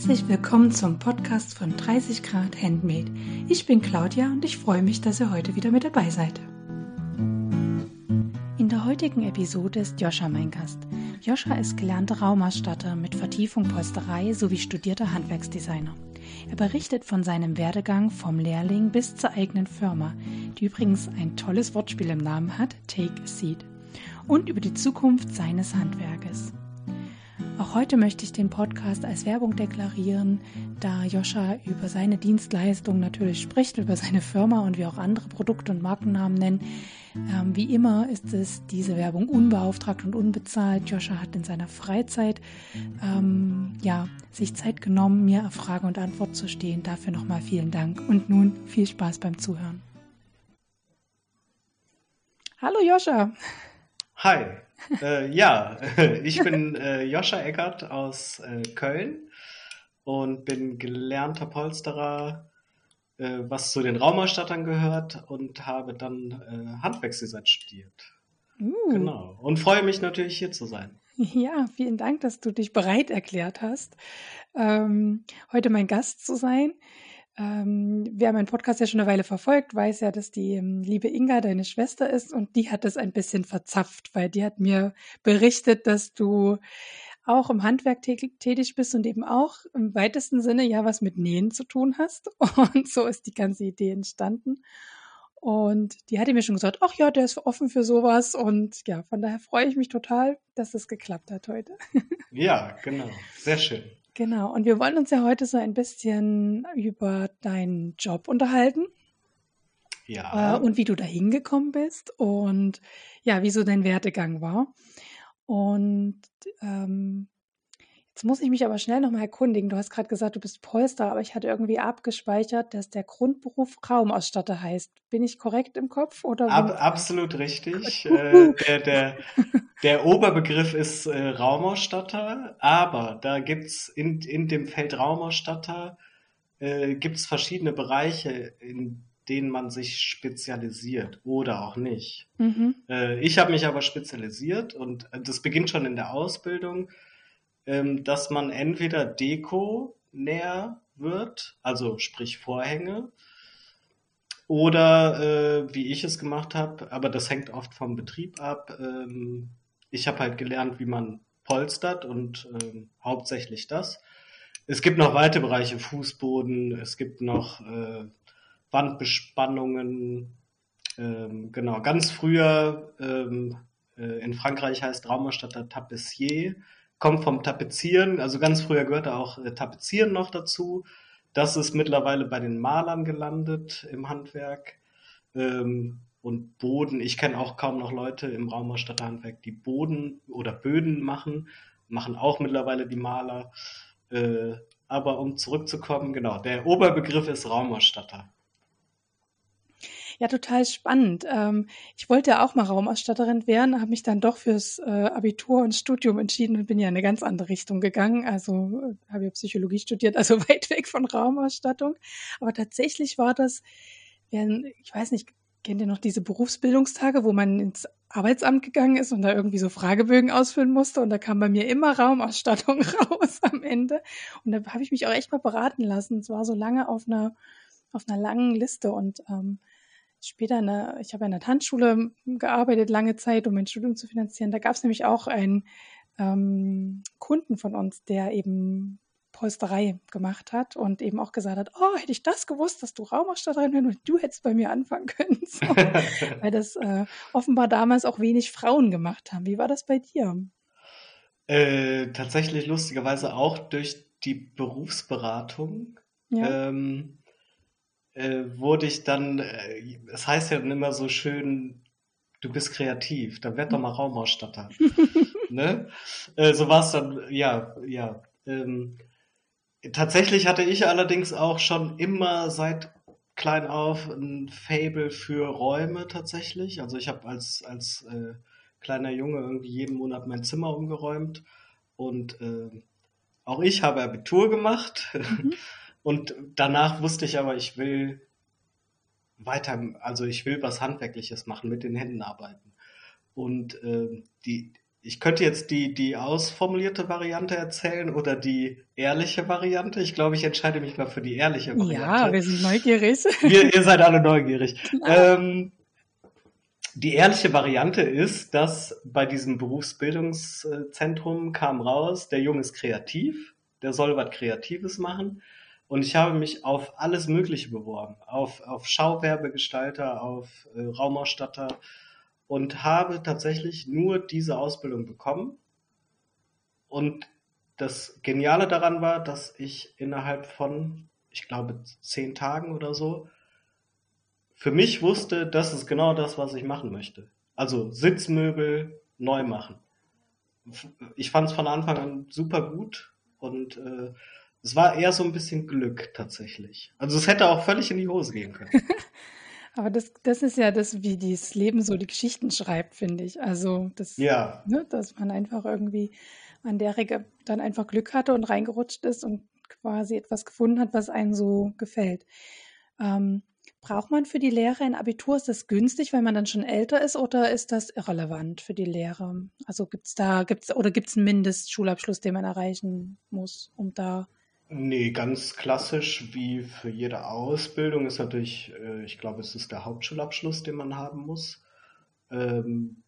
Herzlich willkommen zum Podcast von 30 Grad Handmade. Ich bin Claudia und ich freue mich, dass ihr heute wieder mit dabei seid. In der heutigen Episode ist Joscha mein Gast. Joscha ist gelernter Raumausstatter mit Vertiefung Polsterei sowie studierter Handwerksdesigner. Er berichtet von seinem Werdegang vom Lehrling bis zur eigenen Firma, die übrigens ein tolles Wortspiel im Namen hat, Take a Seat, und über die Zukunft seines Handwerkes. Auch heute möchte ich den Podcast als Werbung deklarieren, da Joscha über seine Dienstleistung natürlich spricht, über seine Firma und wir auch andere Produkte und Markennamen nennen. Ähm, wie immer ist es diese Werbung unbeauftragt und unbezahlt. Joscha hat in seiner Freizeit ähm, ja, sich Zeit genommen, mir Frage und Antwort zu stehen. Dafür nochmal vielen Dank und nun viel Spaß beim Zuhören. Hallo Joscha. Hi. Äh, ja, ich bin äh, Joscha Eckert aus äh, Köln und bin gelernter Polsterer, äh, was zu den Raumausstattern gehört und habe dann äh, Handwerksdesign studiert. Uh. Genau. Und freue mich natürlich hier zu sein. Ja, vielen Dank, dass du dich bereit erklärt hast, ähm, heute mein Gast zu sein. Ähm, wer meinen Podcast ja schon eine Weile verfolgt, weiß ja, dass die ähm, liebe Inga deine Schwester ist und die hat es ein bisschen verzapft, weil die hat mir berichtet, dass du auch im Handwerk tätig bist und eben auch im weitesten Sinne ja was mit Nähen zu tun hast. Und so ist die ganze Idee entstanden. Und die hatte mir schon gesagt, ach ja, der ist offen für sowas. Und ja, von daher freue ich mich total, dass es geklappt hat heute. Ja, genau. Sehr schön. Genau, und wir wollen uns ja heute so ein bisschen über deinen Job unterhalten. Ja. Äh, und wie du da hingekommen bist und ja, wie so dein Werdegang war. Und ähm, Jetzt muss ich mich aber schnell nochmal erkundigen. Du hast gerade gesagt, du bist Polster, aber ich hatte irgendwie abgespeichert, dass der Grundberuf Raumausstatter heißt. Bin ich korrekt im Kopf? Oder Ab, absolut richtig. äh, der, der, der Oberbegriff ist äh, Raumausstatter, aber da gibt's in, in dem Feld Raumausstatter äh, gibt's verschiedene Bereiche, in denen man sich spezialisiert oder auch nicht. Mhm. Äh, ich habe mich aber spezialisiert und äh, das beginnt schon in der Ausbildung ähm, dass man entweder Deko näher wird, also sprich Vorhänge, oder äh, wie ich es gemacht habe, aber das hängt oft vom Betrieb ab. Ähm, ich habe halt gelernt, wie man polstert und ähm, hauptsächlich das. Es gibt noch weitere Bereiche, Fußboden, es gibt noch äh, Wandbespannungen. Ähm, genau, ganz früher ähm, äh, in Frankreich heißt Raumerstatter Tapissier kommt vom Tapezieren, also ganz früher gehörte auch äh, Tapezieren noch dazu. Das ist mittlerweile bei den Malern gelandet im Handwerk. Ähm, und Boden, ich kenne auch kaum noch Leute im Raumausstatterhandwerk, die Boden oder Böden machen, machen auch mittlerweile die Maler. Äh, aber um zurückzukommen, genau, der Oberbegriff ist Raumausstatter. Ja, total spannend. Ähm, ich wollte auch mal Raumausstatterin werden, habe mich dann doch fürs äh, Abitur und Studium entschieden und bin ja in eine ganz andere Richtung gegangen. Also äh, habe ja Psychologie studiert, also weit weg von Raumausstattung. Aber tatsächlich war das, ich weiß nicht, kennt ihr noch diese Berufsbildungstage, wo man ins Arbeitsamt gegangen ist und da irgendwie so Fragebögen ausfüllen musste und da kam bei mir immer Raumausstattung raus am Ende. Und da habe ich mich auch echt mal beraten lassen. Es war so lange auf einer auf einer langen Liste und ähm, später, in der, ich habe in der Tanzschule gearbeitet, lange Zeit, um mein Studium zu finanzieren. Da gab es nämlich auch einen ähm, Kunden von uns, der eben Polsterei gemacht hat und eben auch gesagt hat, oh, hätte ich das gewusst, dass du Raumausstatterin bist und du hättest bei mir anfangen können. So, weil das äh, offenbar damals auch wenig Frauen gemacht haben. Wie war das bei dir? Äh, tatsächlich lustigerweise auch durch die Berufsberatung. Ja. Ähm, äh, wurde ich dann, äh, es heißt ja dann immer so schön, du bist kreativ, dann werd doch mal Raumausstatter. ne? Äh, so war es dann, ja, ja. Ähm, tatsächlich hatte ich allerdings auch schon immer seit klein auf ein Fable für Räume tatsächlich. Also ich habe als, als äh, kleiner Junge irgendwie jeden Monat mein Zimmer umgeräumt und äh, auch ich habe Abitur gemacht. Mhm. Und danach wusste ich aber, ich will weiter, also ich will was Handwerkliches machen, mit den Händen arbeiten. Und äh, die, ich könnte jetzt die, die ausformulierte Variante erzählen oder die ehrliche Variante. Ich glaube, ich entscheide mich mal für die ehrliche Variante. Ja, wir sind neugierig. Wir, ihr seid alle neugierig. Ähm, die ehrliche Variante ist, dass bei diesem Berufsbildungszentrum kam raus, der Junge ist kreativ, der soll was Kreatives machen. Und ich habe mich auf alles Mögliche beworben. Auf, auf Schauwerbegestalter, auf äh, Raumausstatter, und habe tatsächlich nur diese Ausbildung bekommen. Und das Geniale daran war, dass ich innerhalb von, ich glaube, zehn Tagen oder so, für mich wusste, das ist genau das, was ich machen möchte. Also Sitzmöbel neu machen. Ich fand es von Anfang an super gut und äh, es war eher so ein bisschen Glück tatsächlich. Also es hätte auch völlig in die Hose gehen können. Aber das, das ist ja das, wie das Leben so die Geschichten schreibt, finde ich. Also, das, Ja, ne, dass man einfach irgendwie an der Ecke dann einfach Glück hatte und reingerutscht ist und quasi etwas gefunden hat, was einem so gefällt. Ähm, braucht man für die Lehre ein Abitur? Ist das günstig, weil man dann schon älter ist, oder ist das irrelevant für die Lehre? Also gibt's da, gibt's, oder gibt es einen Mindestschulabschluss, den man erreichen muss, um da Nee, ganz klassisch wie für jede Ausbildung ist natürlich, äh, ich glaube, es ist der Hauptschulabschluss, den man haben muss. Ähm,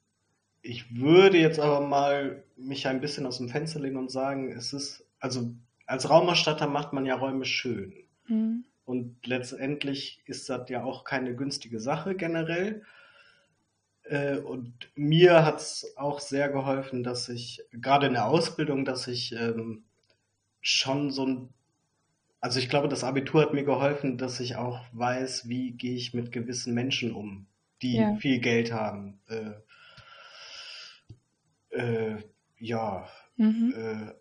ich würde jetzt aber mal mich ein bisschen aus dem Fenster lehnen und sagen, es ist, also als Raumerstatter macht man ja Räume schön. Mhm. Und letztendlich ist das ja auch keine günstige Sache generell. Äh, und mir hat es auch sehr geholfen, dass ich, gerade in der Ausbildung, dass ich ähm, schon so ein, also ich glaube, das Abitur hat mir geholfen, dass ich auch weiß, wie gehe ich mit gewissen Menschen um, die Ja. viel Geld haben. Äh, äh, ja, Mhm. äh,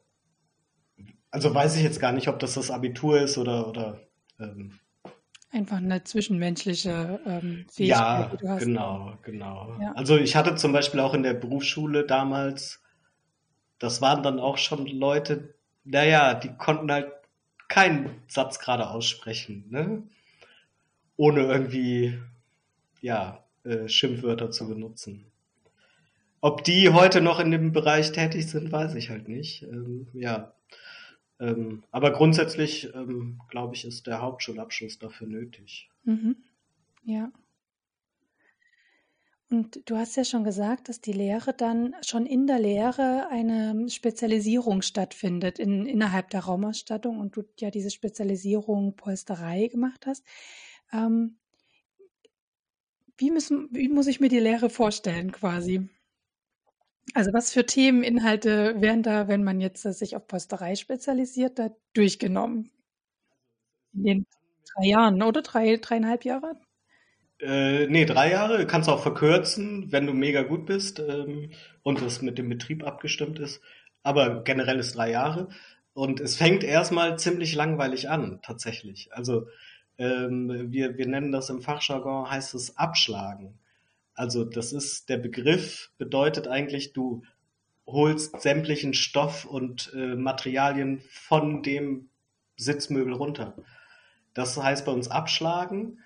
also weiß ich jetzt gar nicht, ob das das Abitur ist oder, oder ähm, Einfach eine zwischenmenschliche ähm, Fähigkeit, ja, die du hast. genau, genau. Ja. Also ich hatte zum Beispiel auch in der Berufsschule damals, das waren dann auch schon Leute, naja, die konnten halt keinen Satz gerade aussprechen, ne? Ohne irgendwie, ja, äh, Schimpfwörter zu benutzen. Ob die heute noch in dem Bereich tätig sind, weiß ich halt nicht. Ähm, ja. Ähm, aber grundsätzlich, ähm, glaube ich, ist der Hauptschulabschluss dafür nötig. Mhm. Ja. Und du hast ja schon gesagt, dass die Lehre dann schon in der Lehre eine Spezialisierung stattfindet in, innerhalb der Raumausstattung und du ja diese Spezialisierung Polsterei gemacht hast. Ähm, wie müssen, wie muss ich mir die Lehre vorstellen quasi? Also was für Themeninhalte werden da, wenn man jetzt äh, sich auf Polsterei spezialisiert, da durchgenommen? In den drei Jahren, oder? Drei, dreieinhalb Jahre? Äh, nee, drei Jahre. Kannst auch verkürzen, wenn du mega gut bist ähm, und es mit dem Betrieb abgestimmt ist. Aber generell ist drei Jahre. Und es fängt erstmal ziemlich langweilig an, tatsächlich. Also ähm, wir, wir nennen das im Fachjargon, heißt es Abschlagen. Also das ist, der Begriff bedeutet eigentlich, du holst sämtlichen Stoff und äh, Materialien von dem Sitzmöbel runter. Das heißt bei uns Abschlagen.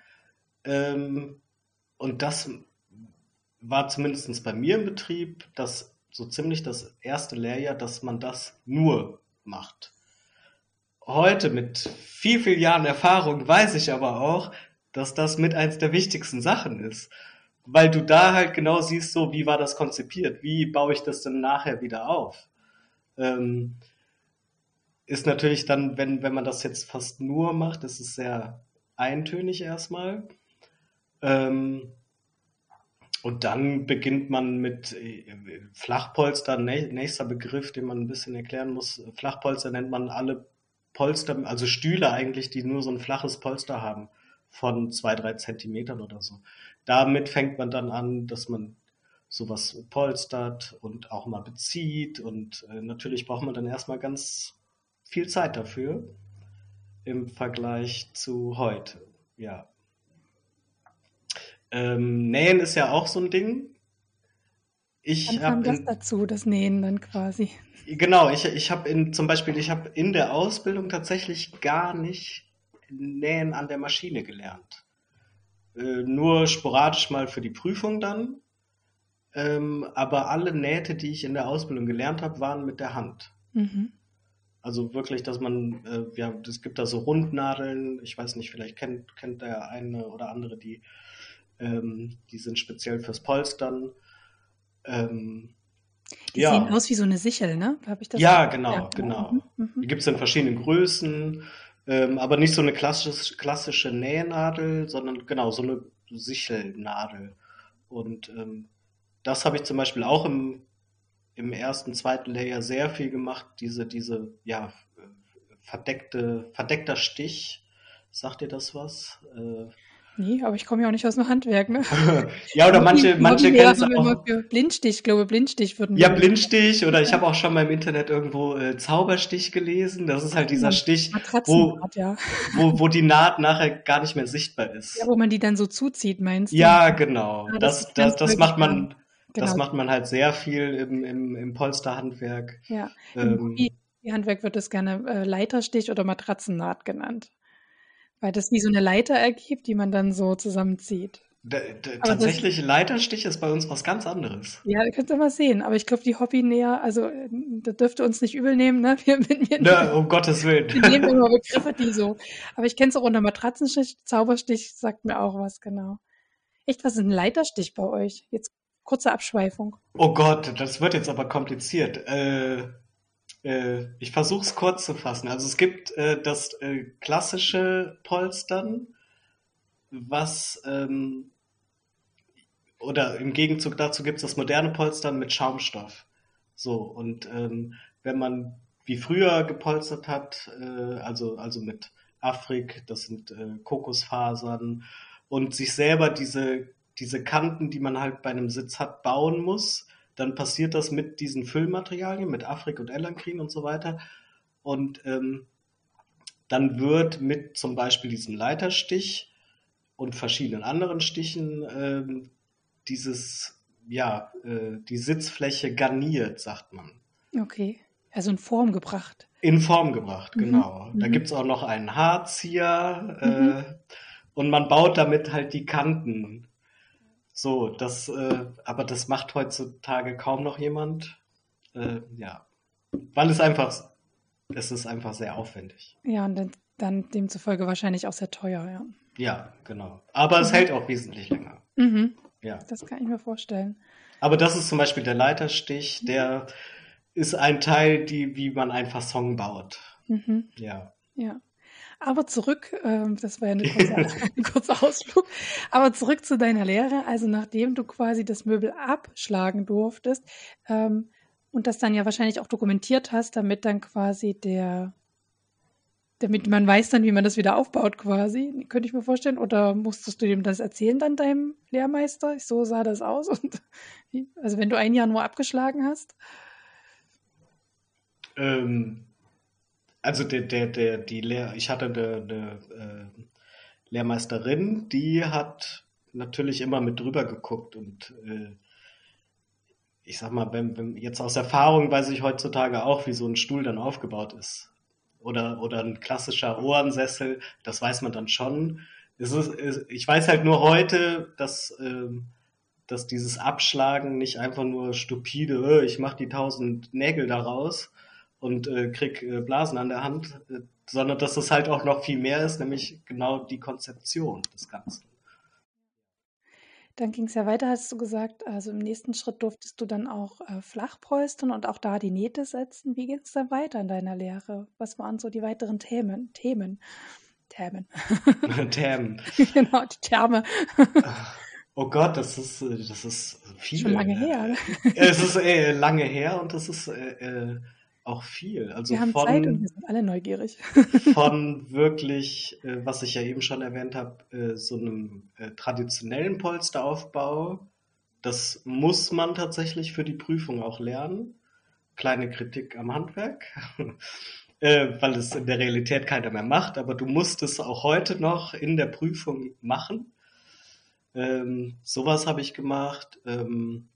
Ähm, und das war zumindest bei mir im Betrieb das so ziemlich das erste Lehrjahr, dass man das nur macht. Heute mit viel, viel Jahren Erfahrung weiß ich aber auch, dass das mit eins der wichtigsten Sachen ist. Weil du da halt genau siehst, so wie war das konzipiert, wie baue ich das denn nachher wieder auf. Ähm, ist natürlich dann, wenn, wenn man das jetzt fast nur macht, ist es sehr eintönig erstmal. Ähm, und dann beginnt man mit äh, Flachpolster, nä- nächster Begriff, den man ein bisschen erklären muss. Flachpolster nennt man alle Polster, also Stühle eigentlich, die nur so ein flaches Polster haben von zwei, drei Zentimetern oder so. Damit fängt man dann an, dass man sowas polstert und auch mal bezieht und äh, natürlich braucht man dann erstmal ganz viel Zeit dafür im Vergleich zu heute. Ja. Ähm, Nähen ist ja auch so ein Ding. Ich kam habe das in, dazu, das Nähen dann quasi? genau, ich, ich habe in, zum Beispiel, ich habe in der Ausbildung tatsächlich gar nicht Nähen an der Maschine gelernt. Äh, nur sporadisch mal für die Prüfung dann. ähm, aber alle Nähte, die ich in der Ausbildung gelernt habe, waren mit der Hand. Mhm. Also wirklich, dass man, äh, ja, es gibt da so Rundnadeln, ich weiß nicht, vielleicht kennt, kennt der eine oder andere die, ähm, die sind speziell fürs Polstern. Ähm, die ja. sehen aus wie so eine Sichel, ne? Habe ich das ja, genau, ja. genau. Mhm, mhm. Die gibt es in verschiedenen Größen, ähm, aber nicht so eine klassisch, klassische Nähnadel, sondern genau so eine Sichelnadel. Und ähm, das habe ich zum Beispiel auch im, im ersten, zweiten Layer sehr viel gemacht, diese, diese, ja, verdeckte, verdeckter Stich. Sagt dir das was? Äh, Nee, aber ich komme ja auch nicht aus dem Handwerk, ne? ja, oder manche, manche kennen es auch. Für Blindstich, glaube Blindstich würden Ja, Blindstich oder ich habe auch schon mal im Internet irgendwo äh, Zauberstich gelesen. Das ist halt dieser Stich, wo, ja. wo, wo die Naht nachher gar nicht mehr sichtbar ist. Ja, wo man die dann so zuzieht, meinst du? Ja, genau. Ja, das, das, das, das macht man, genau. das macht man halt sehr viel im, im, im Polsterhandwerk. Ja. Ähm, Im Handwerk wird es gerne äh, Leiterstich oder Matratzennaht genannt. Weil das wie so eine Leiter ergibt, die man dann so zusammenzieht. Da, da, tatsächlich, das, Leiterstich ist bei uns was ganz anderes. Ja, könnt ihr mal sehen. Aber ich glaube, die Hobby näher, also da dürfte uns nicht übel nehmen, ne? Wir, wir, ne, um Gottes Willen. Wir nehmen immer Begriffe, die so. Aber ich kenne es auch unter Matratzenstich, Zauberstich sagt mir auch was, genau. Echt, was ist ein Leiterstich bei euch? Jetzt kurze Abschweifung. Oh Gott, das wird jetzt aber kompliziert. Äh, äh, ich versuche es kurz zu fassen. Also es gibt äh, das äh, klassische Polstern, was ähm, oder im Gegenzug dazu gibt es das moderne Polstern mit Schaumstoff. So, und ähm, wenn man wie früher gepolstert hat, äh, also, also mit Afrik, das sind äh, Kokosfasern, und sich selber diese, diese Kanten, die man halt bei einem Sitz hat, bauen muss, dann passiert das mit diesen Füllmaterialien, mit Afrik und Elankrin und so weiter. Und ähm, dann wird mit zum Beispiel diesem Leiterstich und verschiedenen anderen Stichen ähm, dieses, ja, äh, die Sitzfläche garniert, sagt man. Okay, also in Form gebracht. In Form gebracht, mhm. genau. Da mhm. gibt es auch noch einen Haarzieher mhm. äh, und man baut damit halt die Kanten so, das, äh, aber das macht heutzutage kaum noch jemand. Äh, ja, weil es einfach, es ist einfach sehr aufwendig. Ja, und dann, demzufolge wahrscheinlich auch sehr teuer, ja. Ja, genau. Aber es mhm. hält auch wesentlich länger. Mhm. Ja. Das kann ich mir vorstellen. Aber das ist zum Beispiel der Leiterstich, der ist ein Teil, die, wie man ein Fasson baut. Mhm. Ja. Ja. Aber zurück, ähm, das war ja eine kurze, ein kurzer Ausflug, aber zurück zu deiner Lehre. Also nachdem du quasi das Möbel abschlagen durftest ähm, und das dann ja wahrscheinlich auch dokumentiert hast, damit dann quasi der, damit man weiß dann, wie man das wieder aufbaut quasi, könnte ich mir vorstellen. Oder musstest du dem das erzählen dann deinem Lehrmeister? So sah das aus. Und, also wenn du ein Jahr nur abgeschlagen hast? Ähm, also der, der, der, die Lehr ich hatte eine, eine äh, Lehrmeisterin, die hat natürlich immer mit drüber geguckt und äh, ich sag mal, wenn, wenn jetzt aus Erfahrung weiß ich heutzutage auch, wie so ein Stuhl dann aufgebaut ist. Oder, oder ein klassischer Ohrensessel, das weiß man dann schon. Es ist, ich weiß halt nur heute, dass, äh, dass dieses Abschlagen nicht einfach nur stupide, äh, ich mache die tausend Nägel daraus, und äh, krieg äh, Blasen an der Hand, äh, sondern dass es halt auch noch viel mehr ist, nämlich genau die Konzeption des Ganzen. Dann ging es ja weiter, hast du gesagt. Also im nächsten Schritt durftest du dann auch äh, flach polstern und auch da die Nähte setzen. Wie ging es dann weiter in deiner Lehre? Was waren so die weiteren Themen? Themen. Themen. Themen. genau, die Therme. Oh Gott, das ist, das ist viel. Schon lange her. Es ist äh, lange her und das ist äh, äh auch viel. Also wir haben von, Zeit und wir sind alle neugierig. von wirklich, äh, was ich ja eben schon erwähnt habe, äh, so einem äh, traditionellen Polsteraufbau. Das muss man tatsächlich für die Prüfung auch lernen. Kleine Kritik am Handwerk, äh, weil es in der Realität keiner mehr macht, aber du musst es auch heute noch in der Prüfung machen. Ähm, sowas habe ich gemacht. Ähm,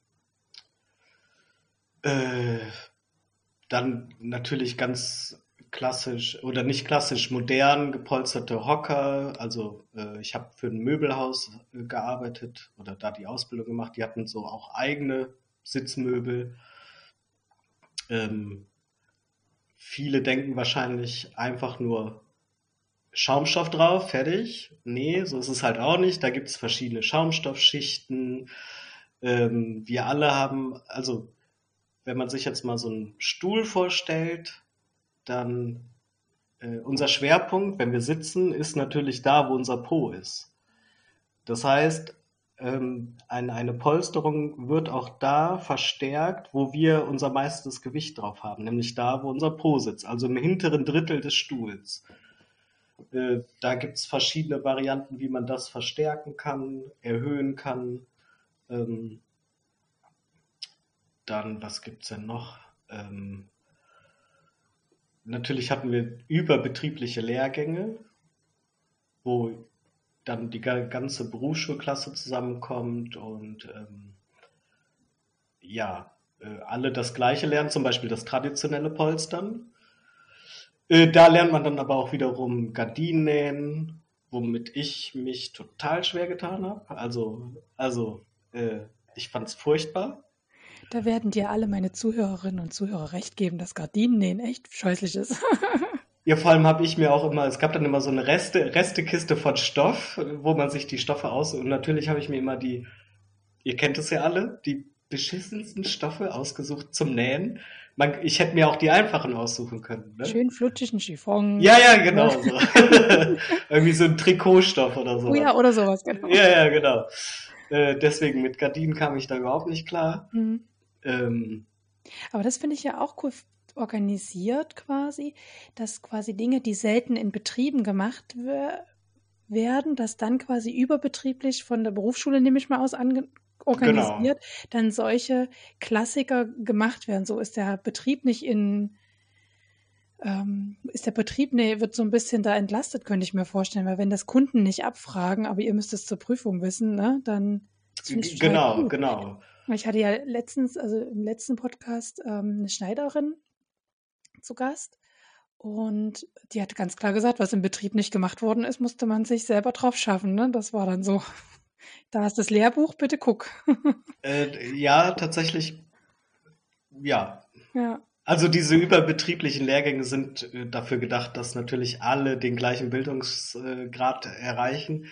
äh, dann natürlich ganz klassisch oder nicht klassisch modern gepolsterte Hocker. Also äh, ich habe für ein Möbelhaus äh, gearbeitet oder da die Ausbildung gemacht. Die hatten so auch eigene Sitzmöbel. Ähm, viele denken wahrscheinlich einfach nur Schaumstoff drauf, fertig. Nee, so ist es halt auch nicht. Da gibt es verschiedene Schaumstoffschichten. Ähm, wir alle haben, also wenn man sich jetzt mal so einen Stuhl vorstellt, dann äh, unser Schwerpunkt, wenn wir sitzen, ist natürlich da, wo unser Po ist. Das heißt, ähm, eine, eine Polsterung wird auch da verstärkt, wo wir unser meistes Gewicht drauf haben, nämlich da, wo unser Po sitzt, also im hinteren Drittel des Stuhls. Äh, da gibt es verschiedene Varianten, wie man das verstärken kann, erhöhen kann. Ähm, dann, was gibt es denn noch? Ähm, natürlich hatten wir überbetriebliche Lehrgänge, wo dann die ganze Berufsschulklasse zusammenkommt und ähm, ja, äh, alle das Gleiche lernen, zum Beispiel das traditionelle Polstern. Äh, da lernt man dann aber auch wiederum Gardinen nähen, womit ich mich total schwer getan habe. Also, also äh, ich fand es furchtbar. Da werden dir alle meine Zuhörerinnen und Zuhörer recht geben, dass Gardinennähen echt scheußlich ist. ja, vor allem habe ich mir auch immer, es gab dann immer so eine Reste, Restekiste von Stoff, wo man sich die Stoffe aus und natürlich habe ich mir immer die, ihr kennt es ja alle, die beschissensten Stoffe ausgesucht zum Nähen. Man, ich hätte mir auch die einfachen aussuchen können. Ne? Schön flutschigen Chiffon. Ja, ja, genau. So. Irgendwie so ein Trikotstoff oder so. Oh ja, oder sowas, genau. Ja, ja, genau. Äh, deswegen mit Gardinen kam ich da überhaupt nicht klar. Mhm. Ähm, Aber das finde ich ja auch cool organisiert quasi, dass quasi Dinge, die selten in Betrieben gemacht werden, dass dann quasi überbetrieblich von der Berufsschule, nehme ich mal aus, organisiert, genau. dann solche Klassiker gemacht werden. So ist der Betrieb nicht in ähm, ist der Betrieb, nee, wird so ein bisschen da entlastet, könnte ich mir vorstellen, weil wenn das Kunden nicht abfragen, aber ihr müsst es zur Prüfung wissen, ne, dann Genau, genau. Ich hatte ja letztens, also im letzten Podcast, ähm, eine Schneiderin zu Gast. Und die hat ganz klar gesagt, was im Betrieb nicht gemacht worden ist, musste man sich selber drauf schaffen. Ne? Das war dann so. Da ist das Lehrbuch, bitte guck. Äh, ja, tatsächlich, ja. Ja. Also diese überbetrieblichen Lehrgänge sind äh, dafür gedacht, dass natürlich alle den gleichen Bildungsgrad erreichen.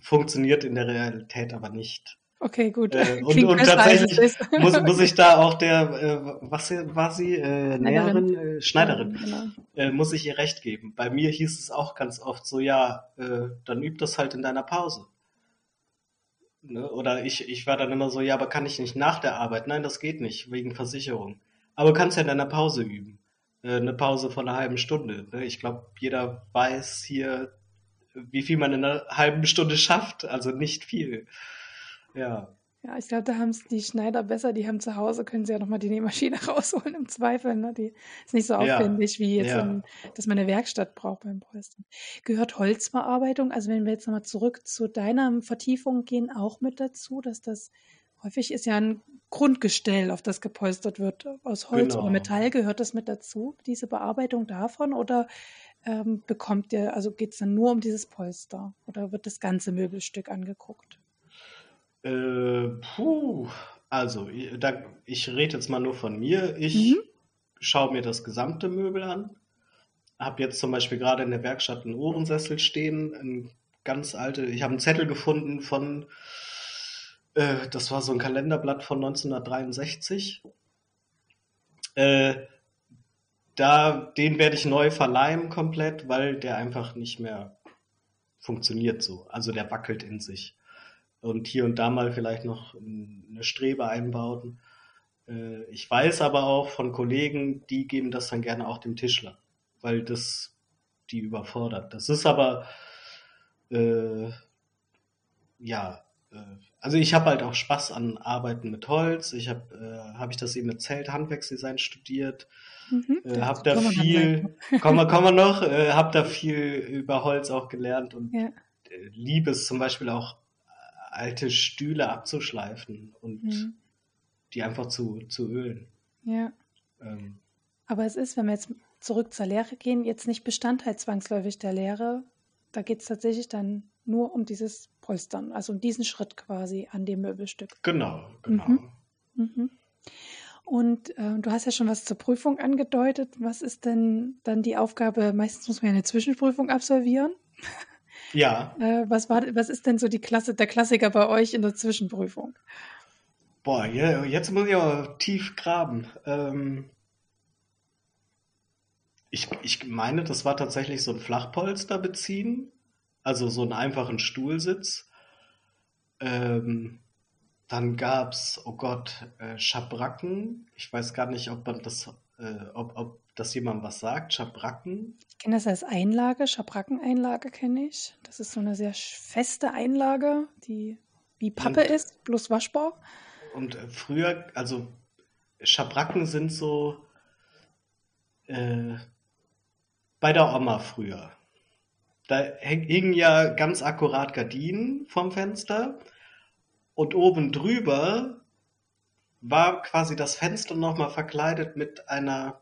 Funktioniert in der Realität aber nicht. Okay, gut. Äh, und, und tatsächlich muss, muss ich da auch der, äh, was war sie, äh, Näherin, äh, Schneiderin, genau. äh, muss ich ihr recht geben. Bei mir hieß es auch ganz oft so, ja, äh, dann üb das halt in deiner Pause. Ne? Oder ich, ich war dann immer so, ja, aber kann ich nicht nach der Arbeit? Nein, das geht nicht, wegen Versicherung. Aber kannst ja in deiner Pause üben. Äh, eine Pause von einer halben Stunde. Ne? Ich glaube, jeder weiß hier, wie viel man in einer halben Stunde schafft. Also nicht viel. Ja. Ja, ich glaube, da haben es die Schneider besser. Die haben zu Hause, können sie ja nochmal die Nähmaschine rausholen im Zweifel. Ne? Die ist nicht so aufwendig ja. wie jetzt, ja. in, dass man eine Werkstatt braucht beim Polstern. Gehört Holzverarbeitung, also wenn wir jetzt nochmal zurück zu deiner Vertiefung gehen, auch mit dazu, dass das häufig ist ja ein Grundgestell, auf das gepolstert wird aus Holz genau. oder Metall. Gehört das mit dazu, diese Bearbeitung davon? Oder ähm, bekommt ihr, also geht es dann nur um dieses Polster? Oder wird das ganze Möbelstück angeguckt? Äh, puh, also, da, ich rede jetzt mal nur von mir. Ich mhm. schaue mir das gesamte Möbel an. Habe jetzt zum Beispiel gerade in der Werkstatt einen Ohrensessel stehen, ein ganz alte. Ich habe einen Zettel gefunden von, äh, das war so ein Kalenderblatt von 1963. Äh, da, den werde ich neu verleihen komplett, weil der einfach nicht mehr funktioniert so. Also der wackelt in sich und hier und da mal vielleicht noch eine Strebe einbauten. Äh, ich weiß aber auch von Kollegen, die geben das dann gerne auch dem Tischler, weil das die überfordert. Das ist aber äh, ja, äh, also ich habe halt auch Spaß an Arbeiten mit Holz. Ich habe, äh, habe ich das eben erzählt, Handwerksdesign studiert. Mhm, äh, habe da viel, kommen wir, kommen wir noch, äh, habe da viel über Holz auch gelernt und ja. Liebe es zum Beispiel auch alte Stühle abzuschleifen und mhm. die einfach zu, zu ölen. Ja. Ähm. Aber es ist, wenn wir jetzt zurück zur Lehre gehen, jetzt nicht Bestandteil zwangsläufig der Lehre. Da geht es tatsächlich dann nur um dieses Polstern, also um diesen Schritt quasi an dem Möbelstück. Genau, genau. Mhm. Mhm. Und äh, du hast ja schon was zur Prüfung angedeutet. Was ist denn dann die Aufgabe? Meistens muss man ja eine Zwischenprüfung absolvieren. Ja. Äh, was, war, was ist denn so die Klasse, der Klassiker bei euch in der Zwischenprüfung? Boah, jetzt muss ich aber tief graben. Ähm, ich, ich meine, das war tatsächlich so ein Flachpolster beziehen, also so einen einfachen Stuhlsitz. Ähm, dann gab's, oh Gott, äh, Schabracken. Ich weiß gar nicht, ob man das, äh, ob, ob das jemand was sagt. Schabracken. Ich kenne das als Einlage, Schabrackeneinlage kenne ich. Das ist so eine sehr feste Einlage, die wie Pappe und, ist, bloß waschbar. Und äh, früher, also Schabracken sind so äh, bei der Oma früher. Da hingen ja ganz akkurat Gardinen vom Fenster und oben drüber war quasi das Fenster nochmal verkleidet mit einer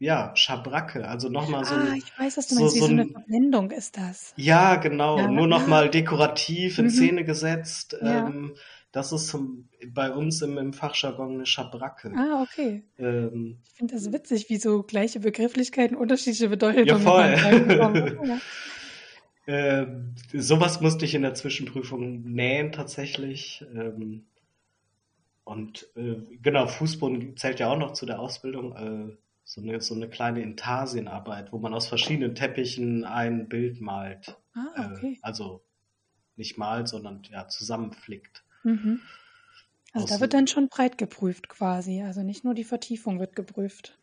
ja, Schabracke, also nochmal so Ah, ich weiß, was du meinst, wie so, so eine Verblendung ist das. Ja, genau, ja, nur nochmal ja. dekorativ in mhm. Szene gesetzt. Ja. Ähm, das ist zum, bei uns im, im Fachjargon eine Schabracke. Ah, okay. Ähm, ich finde das witzig, wie so gleiche Begrifflichkeiten unterschiedliche Bedeutungen ja, voll. Ähm, sowas musste ich in der Zwischenprüfung nähen tatsächlich. Ähm, und äh, genau, Fußboden zählt ja auch noch zu der Ausbildung. Äh, so, eine, so eine kleine Intarsienarbeit, wo man aus verschiedenen Teppichen ein Bild malt. Ah, okay. Äh, also nicht malt, sondern ja, zusammenflickt. Mhm. Also da wird dann schon breit geprüft quasi. Also nicht nur die Vertiefung wird geprüft.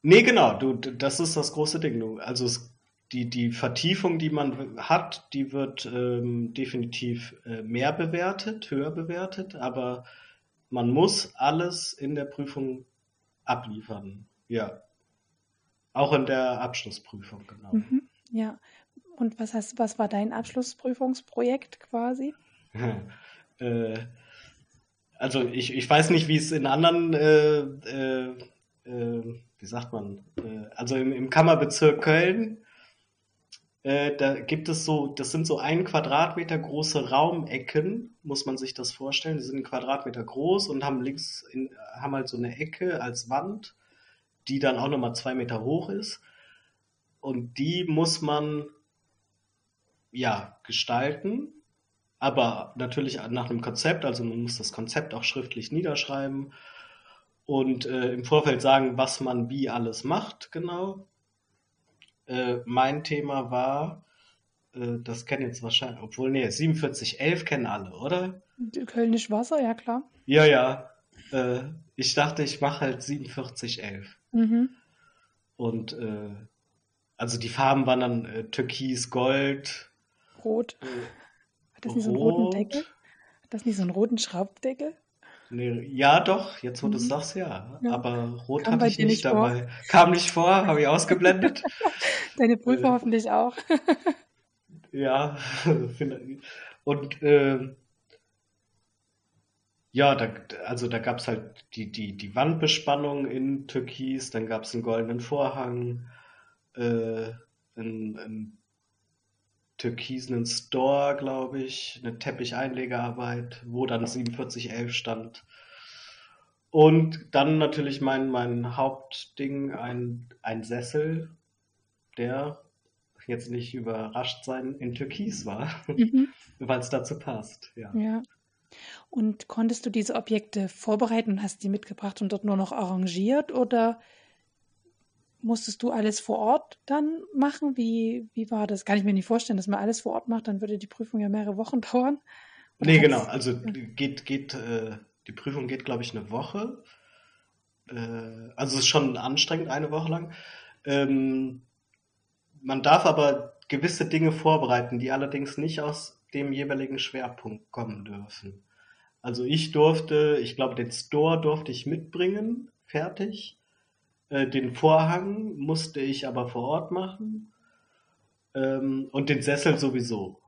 Nee, genau, du, das ist das große Ding. Du, also es die, die Vertiefung, die man hat, die wird ähm, definitiv äh, mehr bewertet, höher bewertet, aber man muss alles in der Prüfung abliefern. Ja. Auch in der Abschlussprüfung, genau. Mhm, ja. Und was heißt, was war dein Abschlussprüfungsprojekt quasi? äh, also ich, ich weiß nicht, wie es in anderen, äh, äh, äh wie sagt man, äh, also im, im Kammerbezirk Köln äh, da gibt es so, das sind so ein Quadratmeter große Raumecken, muss man sich das vorstellen. Die sind ein Quadratmeter groß und haben links, in, haben halt so eine Ecke als Wand, die dann auch nochmal zwei Meter hoch ist. Und die muss man, ja, gestalten, aber natürlich nach einem Konzept, also man muss das Konzept auch schriftlich niederschreiben und äh, im Vorfeld sagen, was man wie alles macht, genau. Äh, mein Thema war, äh, das kennen jetzt wahrscheinlich, obwohl, nee, 4711 kennen alle, oder? Kölnisch Wasser, ja klar. Ja, ja. Äh, ich dachte, ich mache halt 4711. Mhm. Und äh, also die Farben waren dann äh, Türkis, Gold, Rot. Hat das nicht so einen roten Deckel? Hat das nicht so einen roten Schraubdeckel? Nee, ja, doch, jetzt wo du es mhm. sagst, ja. ja. Aber rot hatte ich nicht, nicht dabei. Kam nicht vor, habe ich ausgeblendet. Deine Prüfer äh, hoffentlich auch. ja, und äh, ja, da, also da gab es halt die, die, die Wandbespannung in Türkis, dann gab es einen goldenen Vorhang, äh, ein, ein türkisenen Store, glaube ich, eine Teppicheinlegearbeit, wo dann 4711 stand. Und dann natürlich mein, mein Hauptding, ein, ein Sessel, der jetzt nicht überrascht sein in Türkis war, mhm. weil es dazu passt. Ja. ja. Und konntest du diese Objekte vorbereiten und hast die mitgebracht und dort nur noch arrangiert oder musstest du alles vor Ort dann machen? Wie, wie war das? Kann ich mir nicht vorstellen, dass man alles vor Ort macht, dann würde die Prüfung ja mehrere Wochen dauern. Oder nee, genau. Also geht, geht, äh, die Prüfung geht, glaube ich, eine Woche. Äh, also es ist schon anstrengend, eine Woche lang. Ähm, man darf aber gewisse Dinge vorbereiten, die allerdings nicht aus dem jeweiligen Schwerpunkt kommen dürfen. Also ich durfte, ich glaube, den Store durfte ich mitbringen, fertig. Äh, den Vorhang musste ich aber vor Ort machen ähm, und den Sessel sowieso.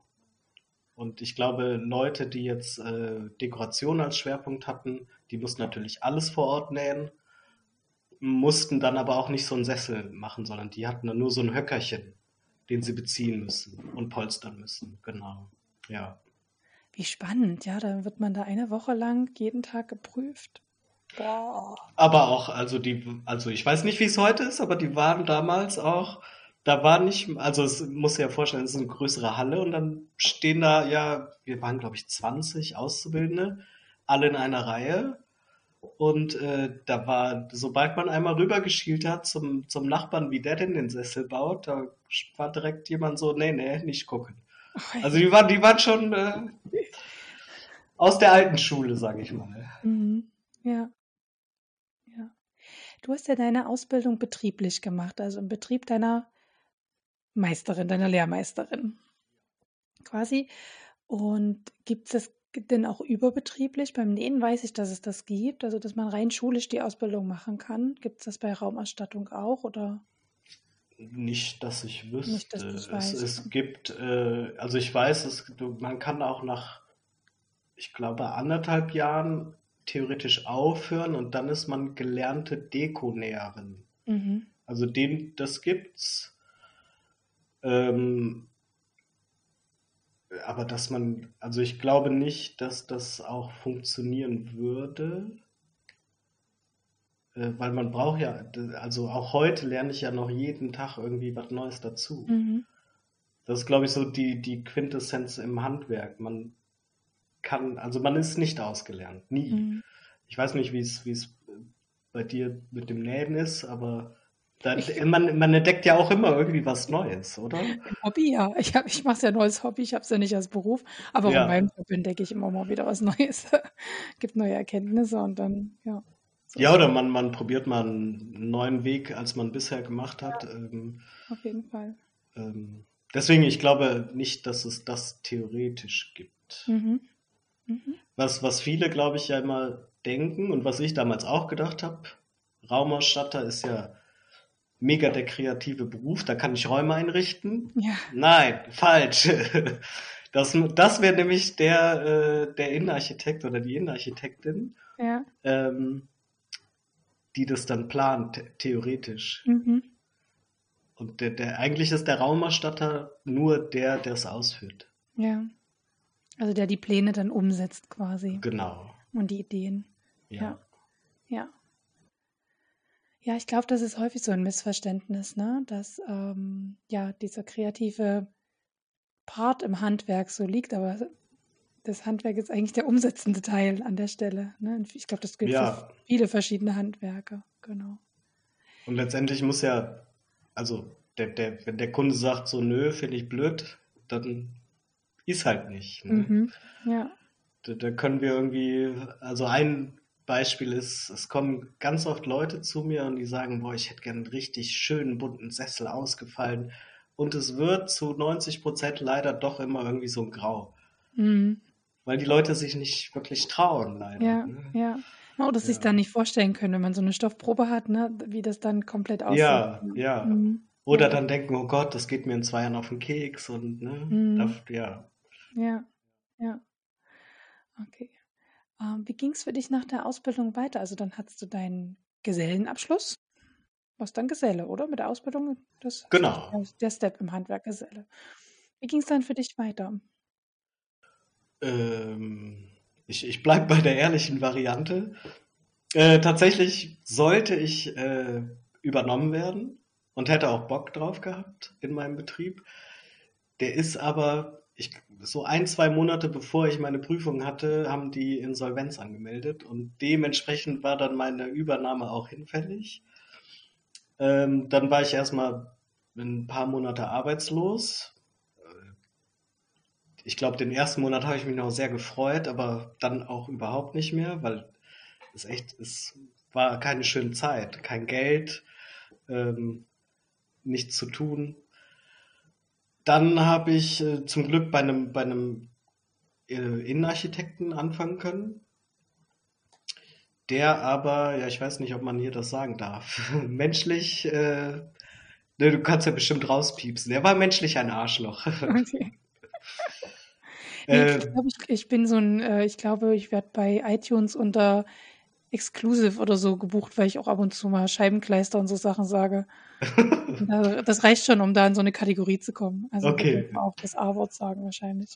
Und ich glaube, Leute, die jetzt äh, Dekoration als Schwerpunkt hatten, die mussten natürlich alles vor Ort nähen. mussten dann aber auch nicht so einen Sessel machen, sondern die hatten dann nur so ein Höckerchen, den sie beziehen müssen und polstern müssen. Genau. Ja. Wie spannend, ja, dann wird man da eine Woche lang jeden Tag geprüft. Boah. Aber auch, also die, also ich weiß nicht, wie es heute ist, aber die waren damals auch, da war nicht, also es muss ja vorstellen, es ist eine größere Halle und dann stehen da ja, wir waren glaube ich 20 Auszubildende, alle in einer Reihe und äh, da war, sobald man einmal rübergeschielt hat zum, zum Nachbarn, wie der denn den Sessel baut, da war direkt jemand so, nee, nee, nicht gucken. Also die waren, die waren schon äh, aus der alten Schule, sage ich mal. Mhm. Ja. Ja. Du hast ja deine Ausbildung betrieblich gemacht, also im Betrieb deiner Meisterin, deiner Lehrmeisterin. Quasi. Und gibt es denn auch überbetrieblich? Beim Nähen weiß ich, dass es das gibt, also dass man rein schulisch die Ausbildung machen kann. Gibt es das bei Raumausstattung auch oder? Nicht, dass ich wüsste. Nicht, dass es, es gibt, äh, also ich weiß, es, man kann auch nach, ich glaube, anderthalb Jahren theoretisch aufhören und dann ist man gelernte Dekonäherin. Mhm. Also den, das gibt's. Ähm, aber dass man, also ich glaube nicht, dass das auch funktionieren würde, weil man braucht ja, also auch heute lerne ich ja noch jeden Tag irgendwie was Neues dazu. Mhm. Das ist, glaube ich, so die, die Quintessenz im Handwerk. Man kann, also man ist nicht ausgelernt, nie. Mhm. Ich weiß nicht, wie es, bei dir mit dem Nähen ist, aber da, man, man entdeckt ja auch immer irgendwie was Neues, oder? Hobby, ja. Ich, ich mache es ja als Hobby, ich habe es ja nicht als Beruf. Aber ja. in meinem Job entdecke ich immer mal wieder was Neues. Gibt neue Erkenntnisse und dann, ja. So ja, oder man, man probiert mal einen neuen Weg, als man bisher gemacht hat. Ja, ähm, auf jeden Fall. Ähm, deswegen, ich glaube nicht, dass es das theoretisch gibt. Mhm. Mhm. Was, was viele, glaube ich, ja immer denken und was ich damals auch gedacht habe, Raumausstatter ist ja mega der kreative Beruf, da kann ich Räume einrichten. Ja. Nein, falsch. Das, das wäre nämlich der, äh, der Innenarchitekt oder die Innenarchitektin, ja. ähm, die das dann plant, theoretisch. Mhm. Und der, der, eigentlich ist der Raumausstatter nur der, der es ausführt. Ja. Also der die Pläne dann umsetzt quasi. Genau. Und die Ideen. Ja. Ja. ja. Ja, ich glaube, das ist häufig so ein Missverständnis, ne? dass ähm, ja dieser kreative Part im Handwerk so liegt, aber das Handwerk ist eigentlich der umsetzende Teil an der Stelle. Ne? Ich glaube, das gilt ja. für viele verschiedene Handwerke, genau. Und letztendlich muss ja, also der, der, wenn der Kunde sagt so, nö, finde ich blöd, dann ist halt nicht. Ne? Mhm, ja. Da, da, können wir irgendwie, also ein Beispiel ist, es kommen ganz oft Leute zu mir und die sagen, boah, ich hätte gern einen richtig schönen bunten Sessel ausgefallen. Und es wird zu 90 Prozent leider doch immer irgendwie so ein Grau. Mhm. Weil die Leute sich nicht wirklich trauen, leider. Ja, ne? ja. Oder ja. sich dann nicht vorstellen können, wenn man so eine Stoffprobe hat, ne, wie das dann komplett aussieht. Ja, ja. Mhm. Oder ja. dann denken, oh Gott, das geht mir in zwei Jahren auf den Keks und ne, mhm. darf, ja. Ja, ja. Okay. Ähm, wie ging es für dich nach der Ausbildung weiter? Also dann hattest du deinen Gesellenabschluss. Was dann Geselle, oder? Mit der Ausbildung? Das genau. Der Step im Handwerk Geselle. Wie ging es dann für dich weiter? Ähm, ich ich bleibe bei der ehrlichen Variante. Äh, tatsächlich sollte ich äh, übernommen werden und hätte auch Bock drauf gehabt in meinem Betrieb. Der ist aber ich, so ein, zwei Monate bevor ich meine Prüfung hatte, haben die Insolvenz angemeldet und dementsprechend war dann meine Übernahme auch hinfällig. Ähm, dann war ich erstmal ein paar Monate arbeitslos. Ich glaube, den ersten Monat habe ich mich noch sehr gefreut, aber dann auch überhaupt nicht mehr, weil es echt, es war keine schöne Zeit, kein Geld, ähm, nichts zu tun. Dann habe ich äh, zum Glück bei einem, bei einem äh, Innenarchitekten anfangen können. Der aber, ja, ich weiß nicht, ob man hier das sagen darf, menschlich, äh, ne, du kannst ja bestimmt rauspiepsen. Der war menschlich ein Arschloch. Okay. Nee, ich, ähm. glaub, ich, ich, bin so ein, äh, ich glaube, ich werde bei iTunes unter Exclusive oder so gebucht, weil ich auch ab und zu mal Scheibenkleister und so Sachen sage. das reicht schon, um da in so eine Kategorie zu kommen. Also okay. auch das A-Wort sagen wahrscheinlich.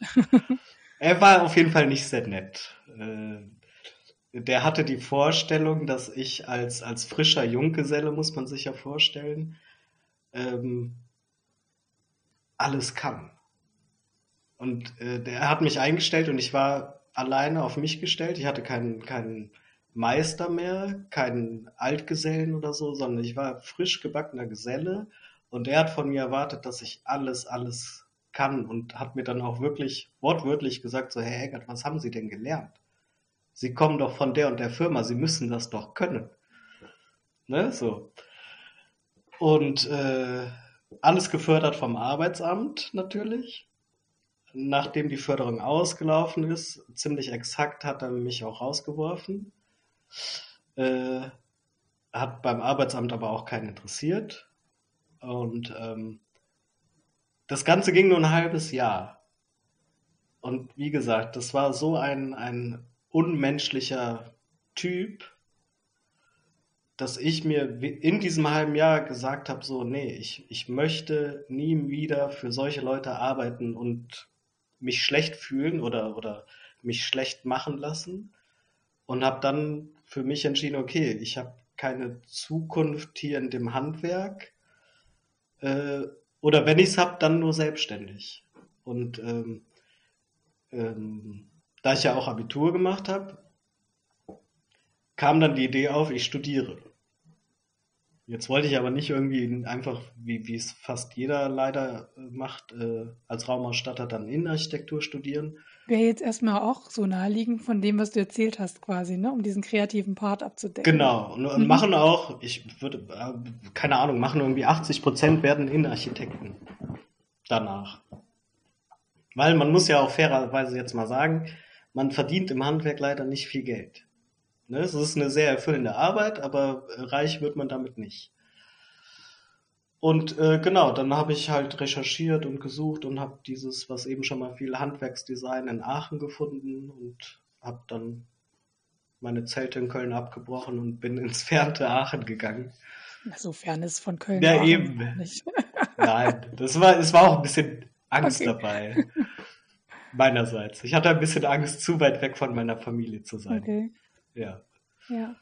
er war auf jeden Fall nicht sehr nett. Äh, der hatte die Vorstellung, dass ich als, als frischer Junggeselle, muss man sich ja vorstellen, ähm, alles kann. Und äh, der hat mich eingestellt und ich war alleine auf mich gestellt. Ich hatte keinen, keinen Meister mehr, keinen Altgesellen oder so, sondern ich war frisch gebackener Geselle und er hat von mir erwartet, dass ich alles, alles kann und hat mir dann auch wirklich wortwörtlich gesagt, so Herr Eggert, was haben Sie denn gelernt? Sie kommen doch von der und der Firma, Sie müssen das doch können. Ne, so. Und äh, alles gefördert vom Arbeitsamt natürlich. Nachdem die Förderung ausgelaufen ist, ziemlich exakt hat er mich auch rausgeworfen. Äh, hat beim Arbeitsamt aber auch keinen interessiert. Und ähm, das Ganze ging nur ein halbes Jahr. Und wie gesagt, das war so ein, ein unmenschlicher Typ, dass ich mir in diesem halben Jahr gesagt habe, so, nee, ich, ich möchte nie wieder für solche Leute arbeiten und mich schlecht fühlen oder, oder mich schlecht machen lassen. Und habe dann für mich entschieden, okay, ich habe keine Zukunft hier in dem Handwerk. Äh, oder wenn ich es habe, dann nur selbstständig. Und ähm, ähm, da ich ja auch Abitur gemacht habe, kam dann die Idee auf, ich studiere. Jetzt wollte ich aber nicht irgendwie einfach, wie, wie es fast jeder leider äh, macht, äh, als Raumausstatter dann Innenarchitektur studieren. Wäre jetzt erstmal auch so naheliegend von dem, was du erzählt hast, quasi, ne? um diesen kreativen Part abzudecken. Genau. Und, und mhm. machen auch, ich würde, äh, keine Ahnung, machen irgendwie 80 Prozent werden Innenarchitekten danach. Weil man muss ja auch fairerweise jetzt mal sagen, man verdient im Handwerk leider nicht viel Geld. Ne? Es ist eine sehr erfüllende Arbeit, aber reich wird man damit nicht. Und äh, genau, dann habe ich halt recherchiert und gesucht und habe dieses, was eben schon mal viel Handwerksdesign in Aachen gefunden und habe dann meine Zelte in Köln abgebrochen und bin ins fernte Aachen gegangen. So fern ist von Köln. Ja, eben. Nein, das war, es war auch ein bisschen Angst okay. dabei. Meinerseits. Ich hatte ein bisschen Angst, zu weit weg von meiner Familie zu sein. Okay. Ja. Ja.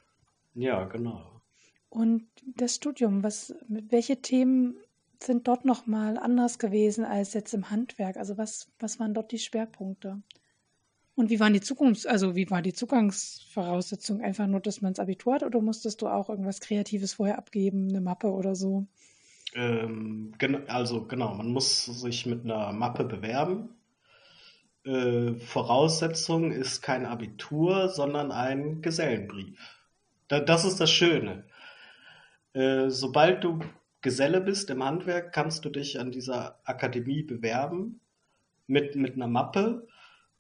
Ja, genau. Und das Studium, was, welche Themen sind dort nochmal anders gewesen als jetzt im Handwerk? Also was, was waren dort die Schwerpunkte? Und wie waren die Zukunfts-, also wie war die Zugangsvoraussetzung? Einfach nur, dass man das Abitur hat oder musstest du auch irgendwas Kreatives vorher abgeben, eine Mappe oder so? Ähm, also genau, man muss sich mit einer Mappe bewerben äh, Voraussetzung ist kein Abitur, sondern ein Gesellenbrief. Da, das ist das Schöne. Äh, sobald du Geselle bist im Handwerk, kannst du dich an dieser Akademie bewerben mit, mit einer Mappe.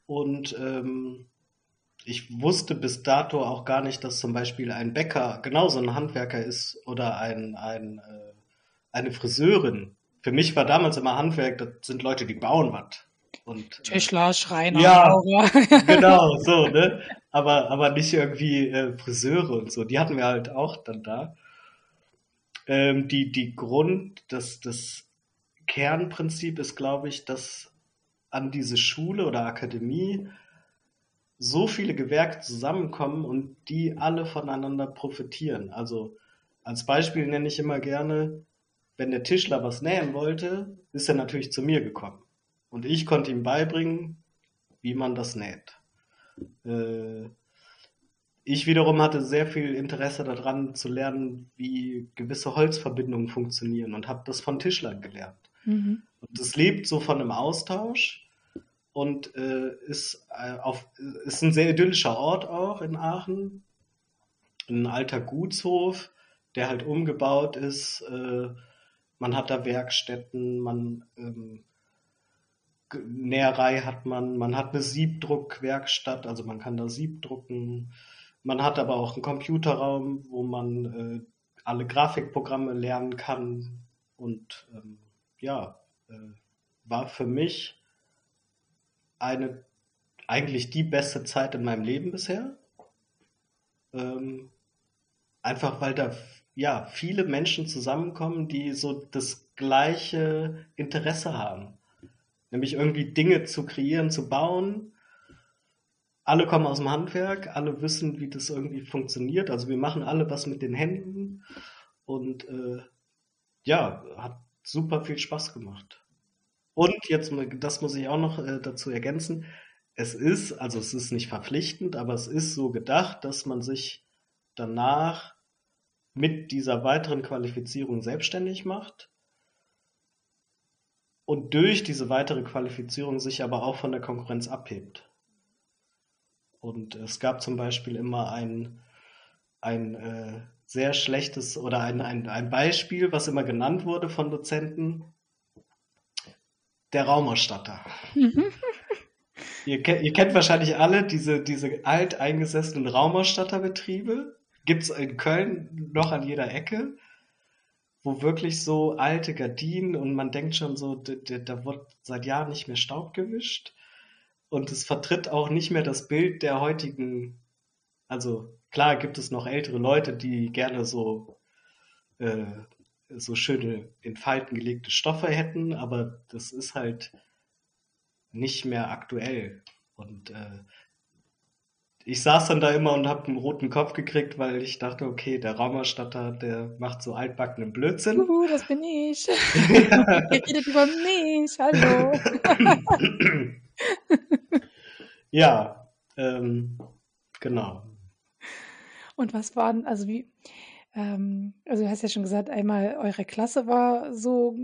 Und ähm, ich wusste bis dato auch gar nicht, dass zum Beispiel ein Bäcker genauso ein Handwerker ist oder ein, ein, äh, eine Friseurin. Für mich war damals immer Handwerk, das sind Leute, die bauen was. Und, äh, Tischler, Schreiner, ja, genau, so, ne? Aber, aber nicht irgendwie äh, Friseure und so. Die hatten wir halt auch dann da. Ähm, die, die Grund, das, das Kernprinzip ist, glaube ich, dass an diese Schule oder Akademie so viele Gewerke zusammenkommen und die alle voneinander profitieren. Also als Beispiel nenne ich immer gerne, wenn der Tischler was nähen wollte, ist er natürlich zu mir gekommen. Und ich konnte ihm beibringen, wie man das näht. Äh, ich wiederum hatte sehr viel Interesse daran zu lernen, wie gewisse Holzverbindungen funktionieren und habe das von Tischlern gelernt. Mhm. Und es lebt so von einem Austausch und äh, ist, äh, auf, ist ein sehr idyllischer Ort auch in Aachen. Ein alter Gutshof, der halt umgebaut ist. Äh, man hat da Werkstätten, man ähm, Näherei hat man, man hat eine Siebdruckwerkstatt, also man kann da Sieb drucken. Man hat aber auch einen Computerraum, wo man äh, alle Grafikprogramme lernen kann. Und ähm, ja, äh, war für mich eine eigentlich die beste Zeit in meinem Leben bisher. Ähm, einfach weil da ja viele Menschen zusammenkommen, die so das gleiche Interesse haben. Nämlich irgendwie Dinge zu kreieren, zu bauen. Alle kommen aus dem Handwerk, alle wissen, wie das irgendwie funktioniert. Also wir machen alle was mit den Händen. Und äh, ja, hat super viel Spaß gemacht. Und jetzt, das muss ich auch noch äh, dazu ergänzen, es ist, also es ist nicht verpflichtend, aber es ist so gedacht, dass man sich danach mit dieser weiteren Qualifizierung selbstständig macht und durch diese weitere Qualifizierung sich aber auch von der Konkurrenz abhebt. Und es gab zum Beispiel immer ein, ein äh, sehr schlechtes oder ein, ein, ein Beispiel, was immer genannt wurde von Dozenten, der Raumausstatter. ihr, ihr, kennt wahrscheinlich alle diese, diese alteingesessenen Raumausstatterbetriebe. Gibt es in Köln noch an jeder Ecke, wo wirklich so alte Gardinen und man denkt schon so, da wird seit Jahren nicht mehr Staub gewischt. Und es vertritt auch nicht mehr das Bild der heutigen, also klar gibt es noch ältere Leute, die gerne so, äh, so schöne in Falten gelegte Stoffe hätten, aber das ist halt nicht mehr aktuell. Und äh, ich saß dann da immer und habe einen roten Kopf gekriegt, weil ich dachte, okay, der Raumerstatter, der macht so altbackenen Blödsinn. Uh, das bin ich. Ihr redet über mich, hallo. ja, ähm, genau. Und was waren, also wie, ähm, also du hast ja schon gesagt, einmal eure Klasse war so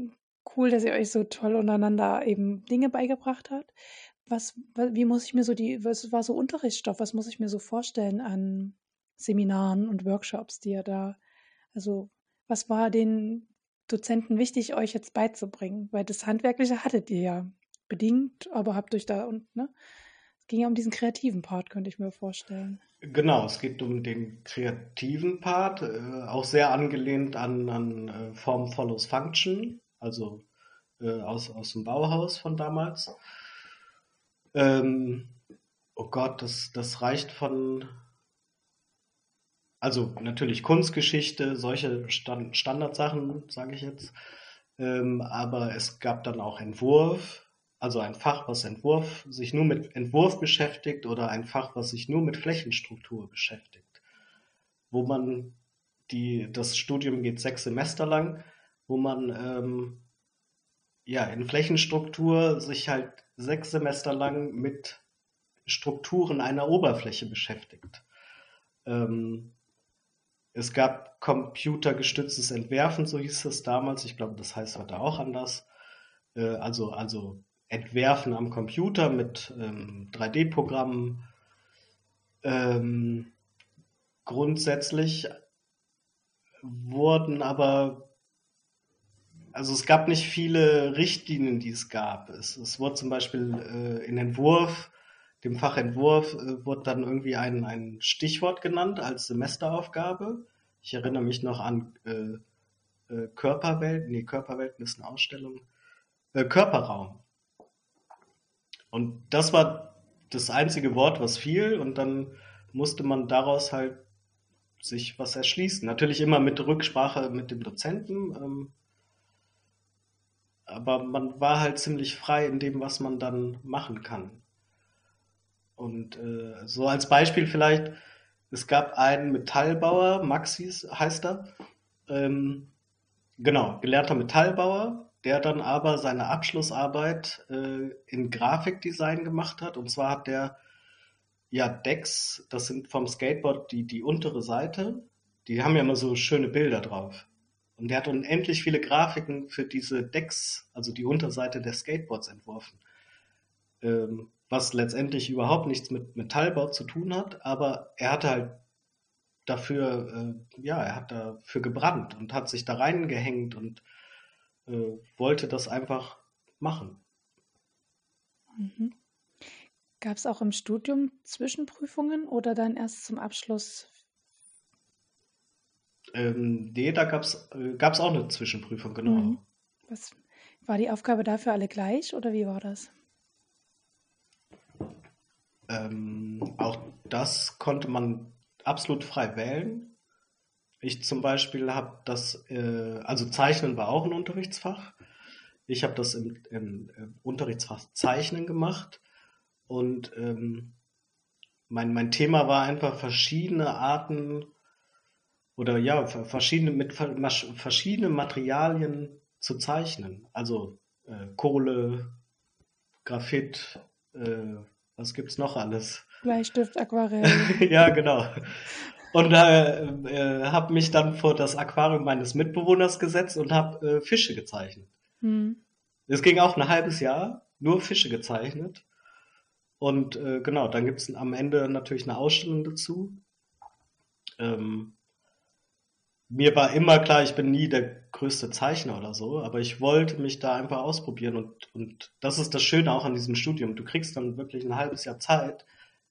cool, dass ihr euch so toll untereinander eben Dinge beigebracht habt. Was, wie muss ich mir so die, was war so Unterrichtsstoff, was muss ich mir so vorstellen an Seminaren und Workshops, die ihr da, also was war den Dozenten wichtig, euch jetzt beizubringen? Weil das Handwerkliche hattet ihr ja bedingt, aber habt euch da und, ne? Es ging ja um diesen kreativen Part, könnte ich mir vorstellen. Genau, es geht um den kreativen Part, äh, auch sehr angelehnt an, an äh, Form follows Function, also äh, aus, aus dem Bauhaus von damals. Ähm, oh Gott, das, das reicht von, also natürlich Kunstgeschichte, solche Stand, Standardsachen, sage ich jetzt, ähm, aber es gab dann auch Entwurf, also ein Fach, was Entwurf, sich nur mit Entwurf beschäftigt oder ein Fach, was sich nur mit Flächenstruktur beschäftigt, wo man die, das Studium geht sechs Semester lang, wo man ähm, ja in Flächenstruktur sich halt sechs Semester lang mit Strukturen einer Oberfläche beschäftigt. Ähm, es gab computergestütztes Entwerfen, so hieß es damals. Ich glaube, das heißt heute auch anders. Äh, also, also Entwerfen am Computer mit ähm, 3D-Programmen. Ähm, grundsätzlich wurden aber, also es gab nicht viele Richtlinien, die es gab. Es, es wurde zum Beispiel äh, in Entwurf, dem Fach Entwurf, äh, wurde dann irgendwie ein, ein Stichwort genannt als Semesteraufgabe. Ich erinnere mich noch an äh, äh, Körperwelt, nee, Körperwelten ist eine Ausstellung. Äh, Körperraum. Und das war das einzige Wort, was fiel, und dann musste man daraus halt sich was erschließen. Natürlich immer mit Rücksprache mit dem Dozenten, ähm, aber man war halt ziemlich frei in dem, was man dann machen kann. Und äh, so als Beispiel vielleicht, es gab einen Metallbauer, Maxis heißt er, ähm, genau, gelernter Metallbauer, der dann aber seine Abschlussarbeit äh, in Grafikdesign gemacht hat. Und zwar hat der ja Decks, das sind vom Skateboard die, die untere Seite, die haben ja immer so schöne Bilder drauf. Und der hat unendlich viele Grafiken für diese Decks, also die Unterseite der Skateboards entworfen. Ähm, was letztendlich überhaupt nichts mit Metallbau zu tun hat, aber er hatte halt dafür, äh, ja, er hat dafür gebrannt und hat sich da reingehängt und äh, wollte das einfach machen. Mhm. Gab es auch im Studium Zwischenprüfungen oder dann erst zum Abschluss? Ähm, nee, da gab es äh, auch eine Zwischenprüfung, genau. Mhm. Was, war die Aufgabe dafür alle gleich oder wie war das? Ähm, auch das konnte man absolut frei wählen. Ich zum Beispiel habe das, äh, also Zeichnen war auch ein Unterrichtsfach. Ich habe das im, im, im, Unterrichtsfach Zeichnen gemacht und ähm, mein, mein Thema war einfach verschiedene Arten oder ja, verschiedene, mit verschiedenen Materialien zu zeichnen. Also äh, Kohle, Graphit, äh, was gibt's noch alles? Bleistift, Aquarell. ja, genau. Und äh, äh, habe mich dann vor das Aquarium meines Mitbewohners gesetzt und habe äh, Fische gezeichnet. Hm. Es ging auch ein halbes Jahr, nur Fische gezeichnet. Und äh, genau, dann gibt's am Ende natürlich eine Ausstellung dazu. Ähm, mir war immer klar, ich bin nie der größte Zeichner oder so, aber ich wollte mich da einfach ausprobieren und, und das ist das Schöne auch an diesem Studium. Du kriegst dann wirklich ein halbes Jahr Zeit,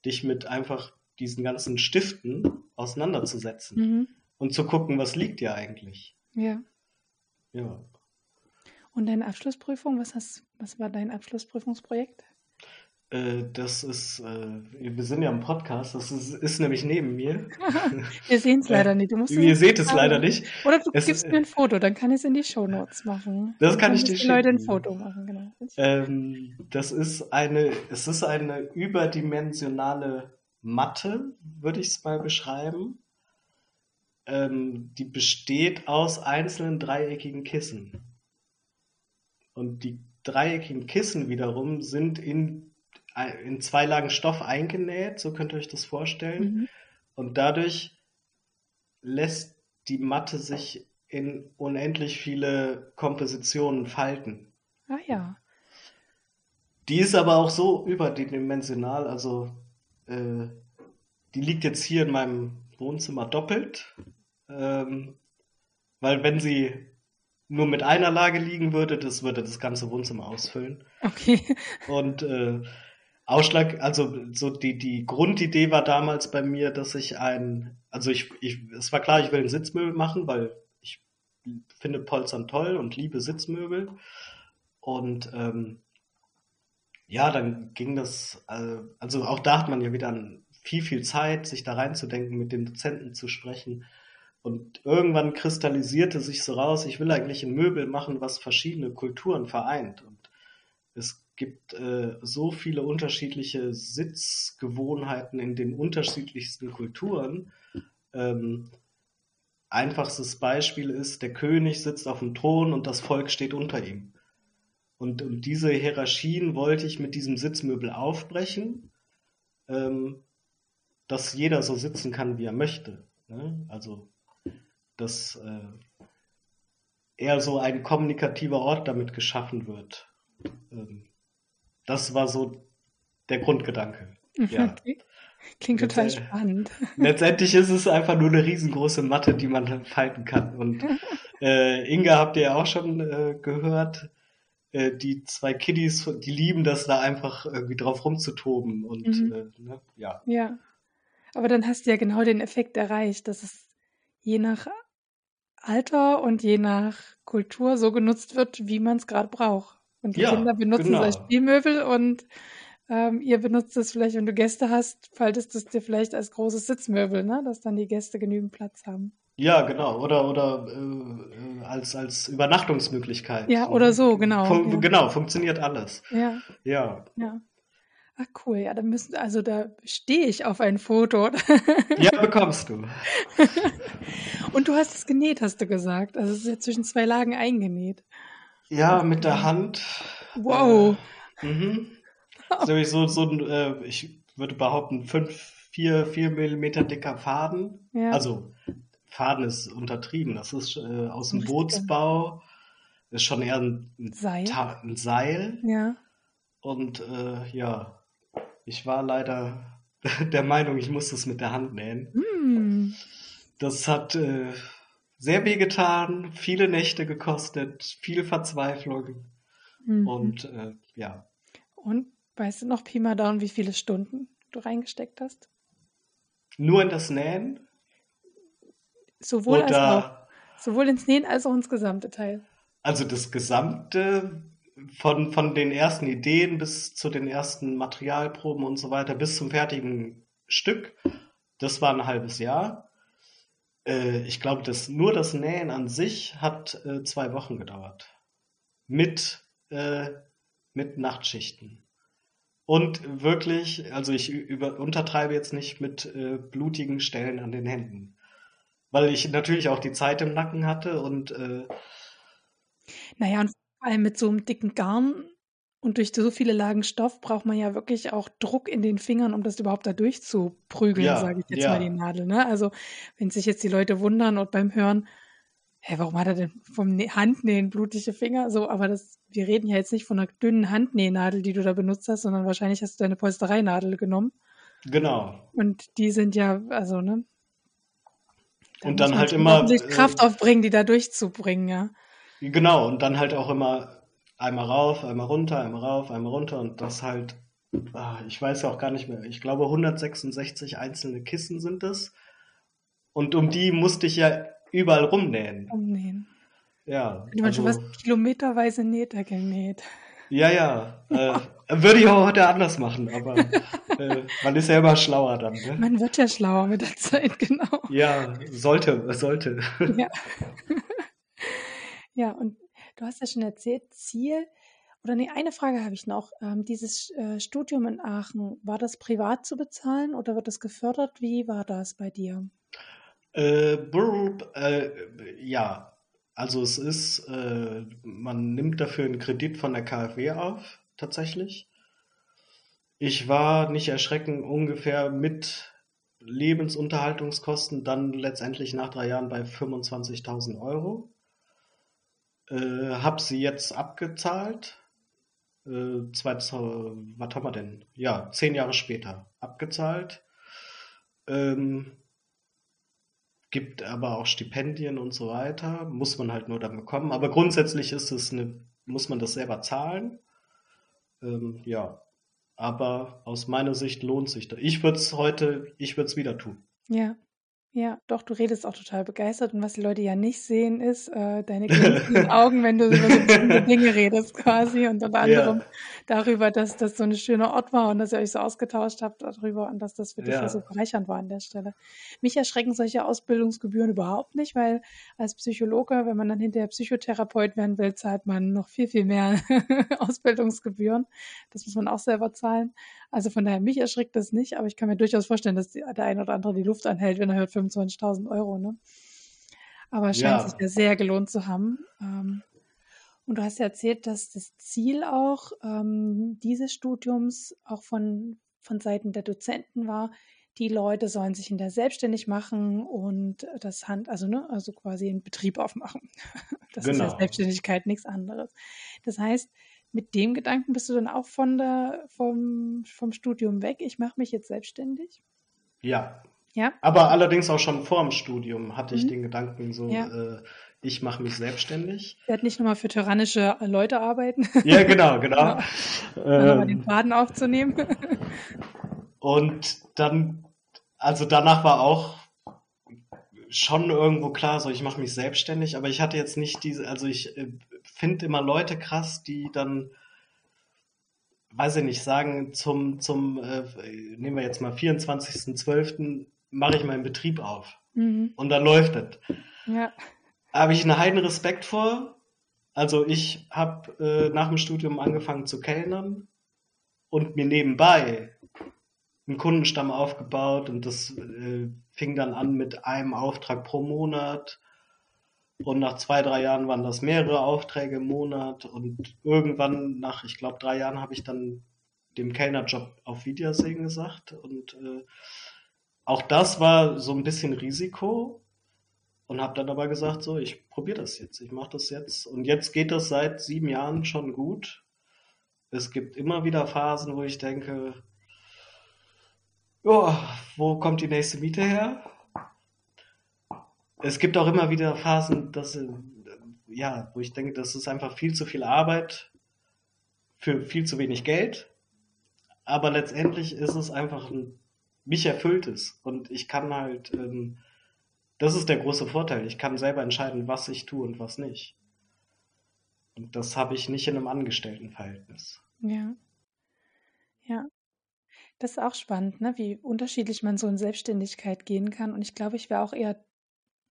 dich mit einfach diesen ganzen Stiften auseinanderzusetzen mhm. und zu gucken, was liegt dir eigentlich. Ja. Ja. Und deine Abschlussprüfung, was hast, was war dein Abschlussprüfungsprojekt? Äh, das ist, äh, wir sind ja im Podcast, das ist, ist nämlich neben mir. wir sehen es leider nicht. Du musst Ihr seht es leider nicht. Oder du es, gibst mir ein Foto, dann kann ich es in die Shownotes machen. Das kann ich dir schicken. Leute ein Foto machen, genau. Ähm, das ist eine, es ist eine überdimensionale Matte, würde ich es mal beschreiben. Ähm, die besteht aus einzelnen dreieckigen Kissen. Und die dreieckigen Kissen wiederum sind in in zwei Lagen Stoff eingenäht, so könnt ihr euch das vorstellen. Mhm. Und dadurch lässt die Matte sich in unendlich viele Kompositionen falten. Ah ja. Die ist aber auch so überdimensional, also äh, die liegt jetzt hier in meinem Wohnzimmer doppelt, ähm, weil wenn sie nur mit einer Lage liegen würde, das würde das ganze Wohnzimmer ausfüllen. Okay. Und äh, Ausschlag, also so die, die Grundidee war damals bei mir, dass ich ein, also ich, ich, es war klar, ich will ein Sitzmöbel machen, weil ich finde Polstern toll und liebe Sitzmöbel. Und ähm, ja, dann ging das, äh, also auch da hat man ja wieder viel, viel Zeit, sich da reinzudenken, mit den Dozenten zu sprechen. Und irgendwann kristallisierte sich so raus, ich will eigentlich ein Möbel machen, was verschiedene Kulturen vereint. Und es gibt äh, so viele unterschiedliche Sitzgewohnheiten in den unterschiedlichsten Kulturen. Ähm, einfachstes Beispiel ist, der König sitzt auf dem Thron und das Volk steht unter ihm. Und, und diese Hierarchien wollte ich mit diesem Sitzmöbel aufbrechen, ähm, dass jeder so sitzen kann, wie er möchte. Ne? Also, dass äh, eher so ein kommunikativer Ort damit geschaffen wird. Ähm, das war so der Grundgedanke. Ja. Okay. Klingt total spannend. Letztendlich ist es einfach nur eine riesengroße Matte, die man falten kann. Und äh, Inga habt ihr ja auch schon äh, gehört. Äh, die zwei Kiddies, die lieben das da einfach irgendwie drauf rumzutoben. Und mhm. äh, ne, ja. Ja. Aber dann hast du ja genau den Effekt erreicht, dass es je nach Alter und je nach Kultur so genutzt wird, wie man es gerade braucht. Und die ja, Kinder benutzen genau. es als Spielmöbel und ähm, ihr benutzt es vielleicht, wenn du Gäste hast, faltest es dir vielleicht als großes Sitzmöbel, ne? dass dann die Gäste genügend Platz haben. Ja, genau. Oder, oder äh, als, als Übernachtungsmöglichkeit. Ja, oder so, genau. Fun ja. Genau, funktioniert alles. Ja. Ja. ja. Ach cool, ja, da müssen, also da stehe ich auf ein Foto. ja, bekommst du. Und du hast es genäht, hast du gesagt. Also es ist ja zwischen zwei Lagen eingenäht. Ja, mit der Hand. Wow. Äh, mhm. So, so ein, äh, ich würde behaupten, 5, 4, 4 Millimeter dicker Faden. Ja. Also Faden ist untertrieben. Das ist äh, aus dem Bootsbau. Das ist schon eher ein, Seil. ein Seil. Ja. Und äh, ja, ich war leider der Meinung, ich muss das mit der Hand nähen. Mm. Das hat äh, sehr wehgetan, viele Nächte gekostet, viel Verzweiflung. Mhm. Und äh, ja. Und weißt du noch Pi mal Daumen, wie viele Stunden du reingesteckt hast? Nur in das Nähen? Sowohl Oder, als auch. Sowohl ins Nähen als auch ins gesamte Teil. Also das gesamte von, von den ersten Ideen bis zu den ersten Materialproben und so weiter bis zum fertigen Stück das war ein halbes Jahr. Äh, ich glaube, das, nur das Nähen an sich hat äh, zwei Wochen gedauert. Mit, äh, mit Nachtschichten. Und wirklich, also ich über, untertreibe jetzt nicht mit äh, blutigen Stellen an den Händen. Weil ich natürlich auch die Zeit im Nacken hatte und äh, naja, und vor allem mit so einem dicken Garn und durch so viele Lagen Stoff braucht man ja wirklich auch Druck in den Fingern, um das überhaupt da durchzuprügeln, ja, sage ich jetzt ja. mal die Nadel. Ne? Also wenn sich jetzt die Leute wundern und beim Hören, hä, warum hat er denn vom Handnähen blutige Finger? So, aber das, wir reden ja jetzt nicht von einer dünnen Handnähnadel, die du da benutzt hast, sondern wahrscheinlich hast du deine Polstereinadel genommen. Genau. Und die sind ja, also, ne? Da und dann halt immer. Äh, Kraft aufbringen, die da durchzubringen, ja. Genau, und dann halt auch immer einmal rauf, einmal runter, einmal rauf, einmal runter und das halt, ach, ich weiß ja auch gar nicht mehr, ich glaube 166 einzelne Kissen sind es. Und um die musste ich ja überall rumnähen. Umnähen. Ja. Du also, schon was kilometerweise Nähter genäht. Ja, ja. Äh, würde ich auch heute anders machen, aber äh, man ist ja immer schlauer dann. Ne? Man wird ja schlauer mit der Zeit, genau. Ja, sollte, sollte. Ja. ja, und Du hast ja schon erzählt, Ziel, oder nee, eine Frage habe ich noch. Ähm, dieses äh, Studium in Aachen, war das privat zu bezahlen oder wird das gefördert? Wie war das bei dir? Äh, burp, äh, ja, also es ist, äh, man nimmt dafür einen Kredit von der KfW auf, tatsächlich. Ich war nicht erschreckend ungefähr mit Lebensunterhaltungskosten dann letztendlich nach drei Jahren bei 25.000 Euro. Äh, habe sie jetzt abgezahlt. Äh, 2000, was haben wir denn? Ja, zehn Jahre später abgezahlt. Ähm, gibt aber auch Stipendien und so weiter. Muss man halt nur dann bekommen. Aber grundsätzlich ist es eine, muss man das selber zahlen. Ähm, ja. Aber aus meiner Sicht lohnt sich das. Ich würde es heute, ich würde es wieder tun. Ja. Ja, doch, du redest auch total begeistert. Und was die Leute ja nicht sehen, ist äh, deine glänzenden Augen, wenn du über so bestimmte Dinge redest quasi. Und unter anderem ja. darüber, dass das so ein schöner Ort war und dass ihr euch so ausgetauscht habt darüber und dass das für dich ja. so bereichernd war an der Stelle. Mich erschrecken solche Ausbildungsgebühren überhaupt nicht, weil als Psychologe, wenn man dann hinterher Psychotherapeut werden will, zahlt man noch viel, viel mehr Ausbildungsgebühren. Das muss man auch selber zahlen. Also von daher, mich erschreckt das nicht, aber ich kann mir durchaus vorstellen, dass der eine oder andere die Luft anhält, wenn er hört 25.000 Euro. Ne? Aber es scheint ja. sich ja sehr gelohnt zu haben. Ähm, und du hast ja erzählt, dass das Ziel auch ähm, dieses Studiums auch von, von Seiten der Dozenten war, die Leute sollen sich in der selbstständig machen und das Hand, also ne, also quasi einen Betrieb aufmachen. Das genau. ist ja genau. Selbstständigkeit, nichts anderes. Das heißt, mit dem Gedanken bist du dann auch von der, vom, vom Studium weg. Ich mache mich jetzt selbstständig. Ja. Ja. Aber allerdings auch schon vor dem Studium hatte ich mhm. den Gedanken so, ja. äh, ich mache mich selbstständig. Ich werde nicht nochmal für tyrannische Leute arbeiten. Ja, genau, genau. ja. Ähm, den Faden aufzunehmen. und dann, also danach war auch schon irgendwo klar, so ich mache mich selbstständig, aber ich hatte jetzt nicht diese, also ich äh, finde immer Leute krass, die dann, weiß ich nicht, sagen, zum, zum äh, nehmen wir jetzt mal 24.12., mache ich meinen Betrieb auf. Mhm. Und dann läuft es. Ja. Habe ich einen heiden Respekt vor. Also ich habe äh, nach dem Studium angefangen zu kellnern und mir nebenbei einen Kundenstamm aufgebaut und das äh, fing dann an mit einem Auftrag pro Monat und nach zwei, drei Jahren waren das mehrere Aufträge im Monat und irgendwann nach, ich glaube, drei Jahren habe ich dann dem Kellnerjob auf Wiedersehen gesagt und äh, auch das war so ein bisschen Risiko und habe dann aber gesagt, so, ich probiere das jetzt, ich mache das jetzt und jetzt geht das seit sieben Jahren schon gut. Es gibt immer wieder Phasen, wo ich denke, ja, wo kommt die nächste Miete her? Es gibt auch immer wieder Phasen, dass, äh, ja, wo ich denke, das ist einfach viel zu viel Arbeit für viel zu wenig Geld. Aber letztendlich ist es einfach ein, mich erfüllt es. Und ich kann halt, ähm, das ist der große Vorteil. Ich kann selber entscheiden, was ich tue und was nicht. Und das habe ich nicht in einem Angestelltenverhältnis. Ja. Ja. Das ist auch spannend, ne? wie unterschiedlich man so in Selbstständigkeit gehen kann. Und ich glaube, ich wäre auch eher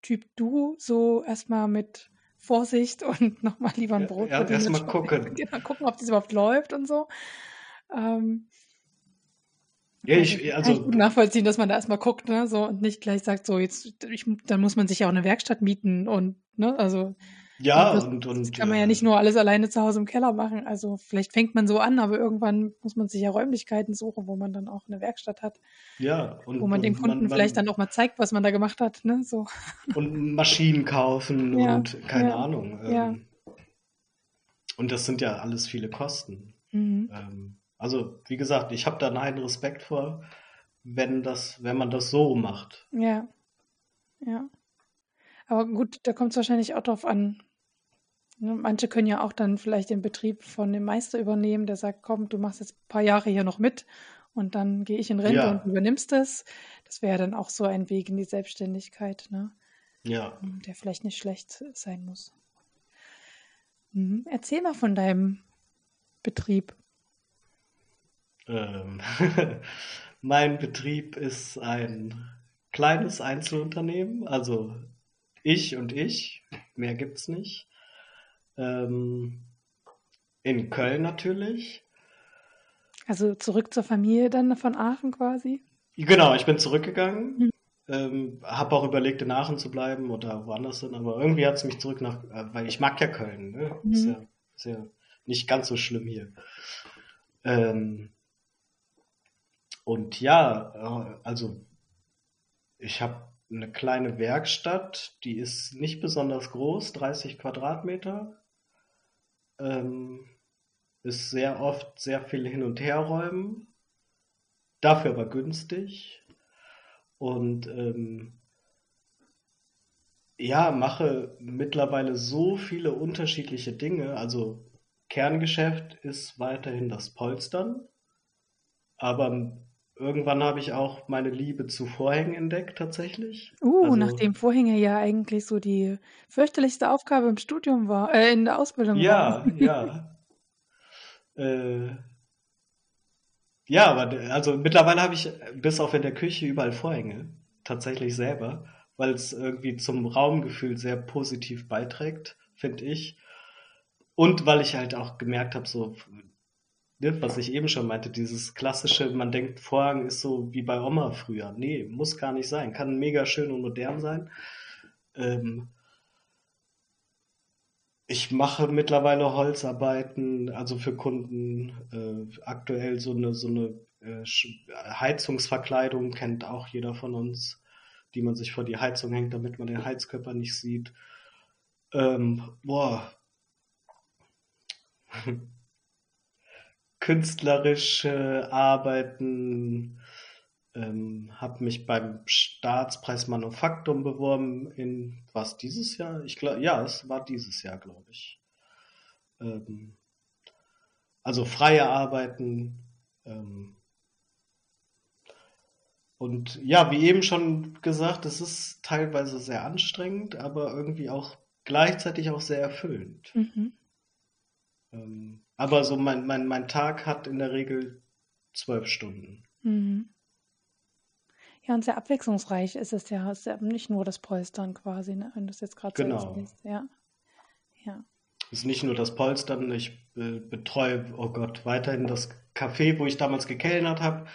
Typ du, so erstmal mit Vorsicht und nochmal lieber ein Brot. Ja, erstmal gucken. Genau, gucken, ob das überhaupt läuft und so. Ähm, ja, ich, also, kann ich gut nachvollziehen, dass man da erstmal guckt, ne, so und nicht gleich sagt, so jetzt, ich, dann muss man sich ja auch eine Werkstatt mieten und, ne, also ja, das, und, und das kann man ja nicht nur alles alleine zu Hause im Keller machen. Also vielleicht fängt man so an, aber irgendwann muss man sich ja Räumlichkeiten suchen, wo man dann auch eine Werkstatt hat. Ja, und wo man und dem Kunden man, vielleicht dann auch mal zeigt, was man da gemacht hat, ne? So. Und Maschinen kaufen Ja, und keine ja, Ahnung. ja. Ähm, und das sind ja alles viele Kosten. Mhm. Ähm, also, wie gesagt, ich habe da einen Respekt vor, wenn das, wenn man das so macht. Ja, ja. Aber gut, da kommt es wahrscheinlich auch drauf an. Ne? Manche können ja auch dann vielleicht den Betrieb von dem Meister übernehmen, der sagt, komm, du machst jetzt ein paar Jahre hier noch mit und dann gehe ich in Rente und Ja, du übernimmst es. Das wäre dann auch so ein Weg in die Selbstständigkeit, ne? ja. Der vielleicht nicht schlecht sein muss. Mhm. Erzähl mal von deinem Betrieb. Ähm, mein Betrieb ist ein kleines Einzelunternehmen, also ich und ich, mehr gibt's nicht. Ähm, in Köln natürlich. Also zurück zur Familie dann von Aachen quasi. Genau, ich bin zurückgegangen, Mhm. ähm, habe auch überlegt, in Aachen zu bleiben oder woanders hin, aber irgendwie hat es mich zurück nach, äh, weil ich mag ja Köln, ne? Ist Mhm. ja, ist ja nicht ganz so schlimm hier. Ähm, und ja, äh, also ich habe eine kleine Werkstatt, die ist nicht besonders groß, 30 Quadratmeter. Ähm, ist sehr oft sehr viel hin und her räumen, dafür aber günstig. Und ähm, ja, mache mittlerweile so viele unterschiedliche Dinge. Also Kerngeschäft ist weiterhin das Polstern, aber irgendwann habe ich auch meine Liebe zu Vorhängen entdeckt tatsächlich. Uh, Also nachdem Vorhänge ja eigentlich so die fürchterlichste Aufgabe im Studium war, äh, in der Ausbildung war. ja, ja. Äh, ja, aber also mittlerweile habe ich bis auf in der Küche überall Vorhänge, tatsächlich selber, weil es irgendwie zum Raumgefühl sehr positiv beiträgt, finde ich. Und weil ich halt auch gemerkt habe, so, was ich eben schon meinte, dieses klassische, man denkt, Vorhang ist so wie bei Oma früher. Nee, muss gar nicht sein. Kann mega schön und modern sein. Ähm, ich mache mittlerweile Holzarbeiten, also für Kunden, äh, aktuell so eine, so eine äh, Heizungsverkleidung kennt auch jeder von uns, die man sich vor die Heizung hängt, damit man den Heizkörper nicht sieht. Ähm, boah, künstlerische Arbeiten, ähm, habe mich beim Staatspreis Manufaktum beworben in, was dieses Jahr? Ich glaube, ja, es war dieses Jahr, glaube ich. Ähm, also freie Arbeiten. Ähm, und ja, wie eben schon gesagt, es ist teilweise sehr anstrengend, aber irgendwie auch gleichzeitig auch sehr erfüllend. Mhm. Ähm, aber so mein, mein, mein Tag hat in der Regel zwölf Stunden. Mhm. Ja, und sehr abwechslungsreich ist es ja. Es ist ja nicht nur das Polstern quasi, ne? wenn du es jetzt gerade so Genau. erzählst. Ja, ja. Ist nicht nur das Polstern, ich äh, betreue, oh Gott, weiterhin das Café, wo ich damals gekellnert habe.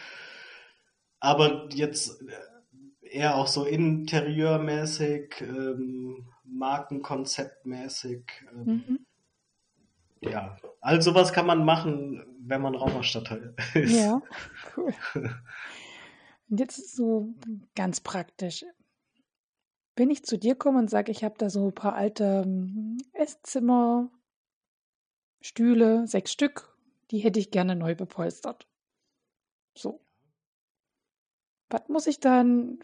Aber jetzt äh, eher auch so interieurmäßig, ähm, Markenkonzeptmäßig. Ähm, Mhm. Ja, all sowas kann man machen, wenn man Raumausstatter ist. Ja, cool. Und jetzt so ganz praktisch. Wenn ich zu dir komme und sage, ich habe da so ein paar alte ähm, Esszimmer, Stühle, sechs Stück, die hätte ich gerne neu bepolstert. So. Was muss ich dann,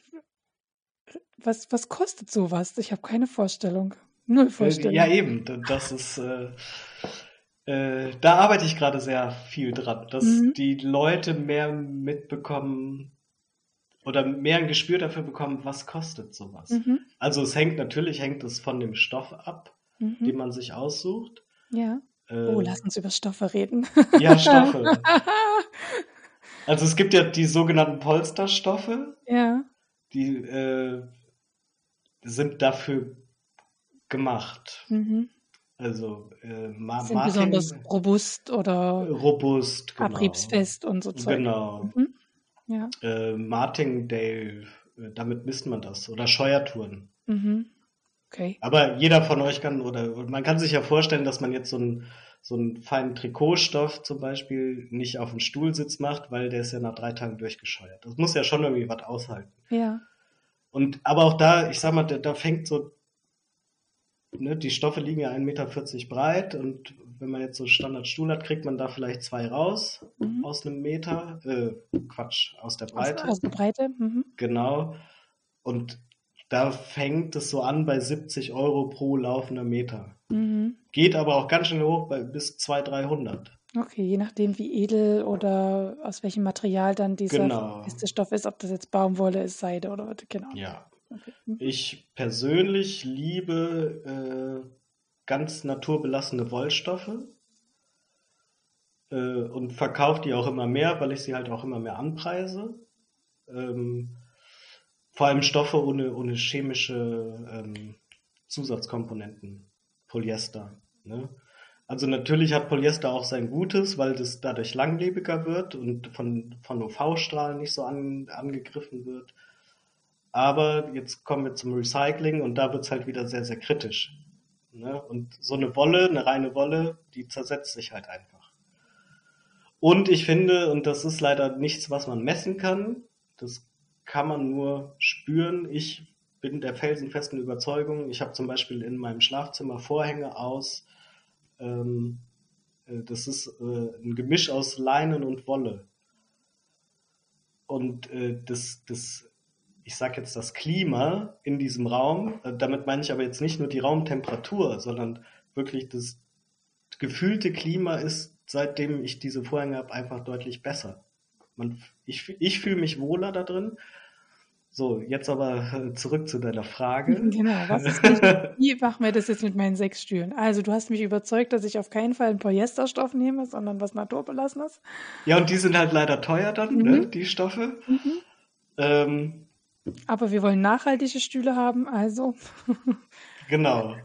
was, was kostet sowas? Ich habe keine Vorstellung. Null Äh, Ja, Vorstellung. eben, d- das ist, äh, äh, da arbeite ich gerade sehr viel dran, dass Mhm. die Leute mehr mitbekommen oder mehr ein Gespür dafür bekommen, was kostet sowas. Mhm. Also es hängt natürlich, hängt es von dem Stoff ab, den Mhm. man sich aussucht. Ja. Oh, Äh, lass uns über Stoffe reden. ja, Stoffe. Also es gibt ja die sogenannten Polsterstoffe. Ja. Die äh, sind dafür gemacht. Mhm. Also äh, Ma sind Martin, besonders robust oder robust, genau. abriebsfest und so Zeug. Genau. Mhm. Ja. Äh, Martingale, äh, damit misst man das. Oder Scheuertouren. Mhm. Okay. Aber jeder von euch kann, oder man kann sich ja vorstellen, dass man jetzt so einen, so einen feinen Trikotstoff zum Beispiel nicht auf dem Stuhlsitz macht, weil der ist ja nach drei Tagen durchgescheuert. Das muss ja schon irgendwie was aushalten. Ja. Und aber auch da, ich sag mal, da, da fängt so, ne, die Stoffe liegen ja 1,40 Meter breit und wenn man jetzt so Standardstuhl hat, kriegt man da vielleicht zwei raus mhm. aus einem Meter. Äh, Quatsch, aus der Breite. Aus, aus der Breite, mhm. Genau. Und da fängt es so an bei 70 Euro pro laufender Meter. Mhm. Geht aber auch ganz schön hoch bei bis 200, 300. Okay, je nachdem, wie edel oder aus welchem Material dann dieser genau. Stoff ist, ob das jetzt Baumwolle ist, Seide oder was, genau. Ja. Okay. Ich persönlich liebe äh, ganz naturbelassene Wollstoffe äh, und verkaufe die auch immer mehr, weil ich sie halt auch immer mehr anpreise. Ähm, vor allem Stoffe ohne, ohne chemische ähm, Zusatzkomponenten. Polyester. Ne? Also natürlich hat Polyester auch sein Gutes, weil das dadurch langlebiger wird und von, von UV-Strahlen nicht so an, angegriffen wird. Aber jetzt kommen wir zum Recycling und da wird es halt wieder sehr, sehr kritisch. Ne? Und so eine Wolle, eine reine Wolle, die zersetzt sich halt einfach. Und ich finde, und das ist leider nichts, was man messen kann, das kann man nur spüren. Ich bin der felsenfesten Überzeugung, ich habe zum Beispiel in meinem Schlafzimmer Vorhänge aus, ähm, äh, das ist äh, ein Gemisch aus Leinen und Wolle. Und äh, das, das, ich sage jetzt das Klima in diesem Raum, äh, damit meine ich aber jetzt nicht nur die Raumtemperatur, sondern wirklich das gefühlte Klima ist, seitdem ich diese Vorhänge habe, einfach deutlich besser. Man, ich, ich fühle mich wohler da drin. So, jetzt aber äh, zurück zu deiner Frage. Genau, was ist wie machen wir das jetzt mit meinen sechs Stühlen? Also, du hast mich überzeugt, dass ich auf keinen Fall einen Polyesterstoff nehme, sondern was Naturbelassenes. Ja, und die sind halt leider teuer dann, ne, mhm. ne, die Stoffe. Mhm. Ähm, aber wir wollen nachhaltige Stühle haben, also. genau.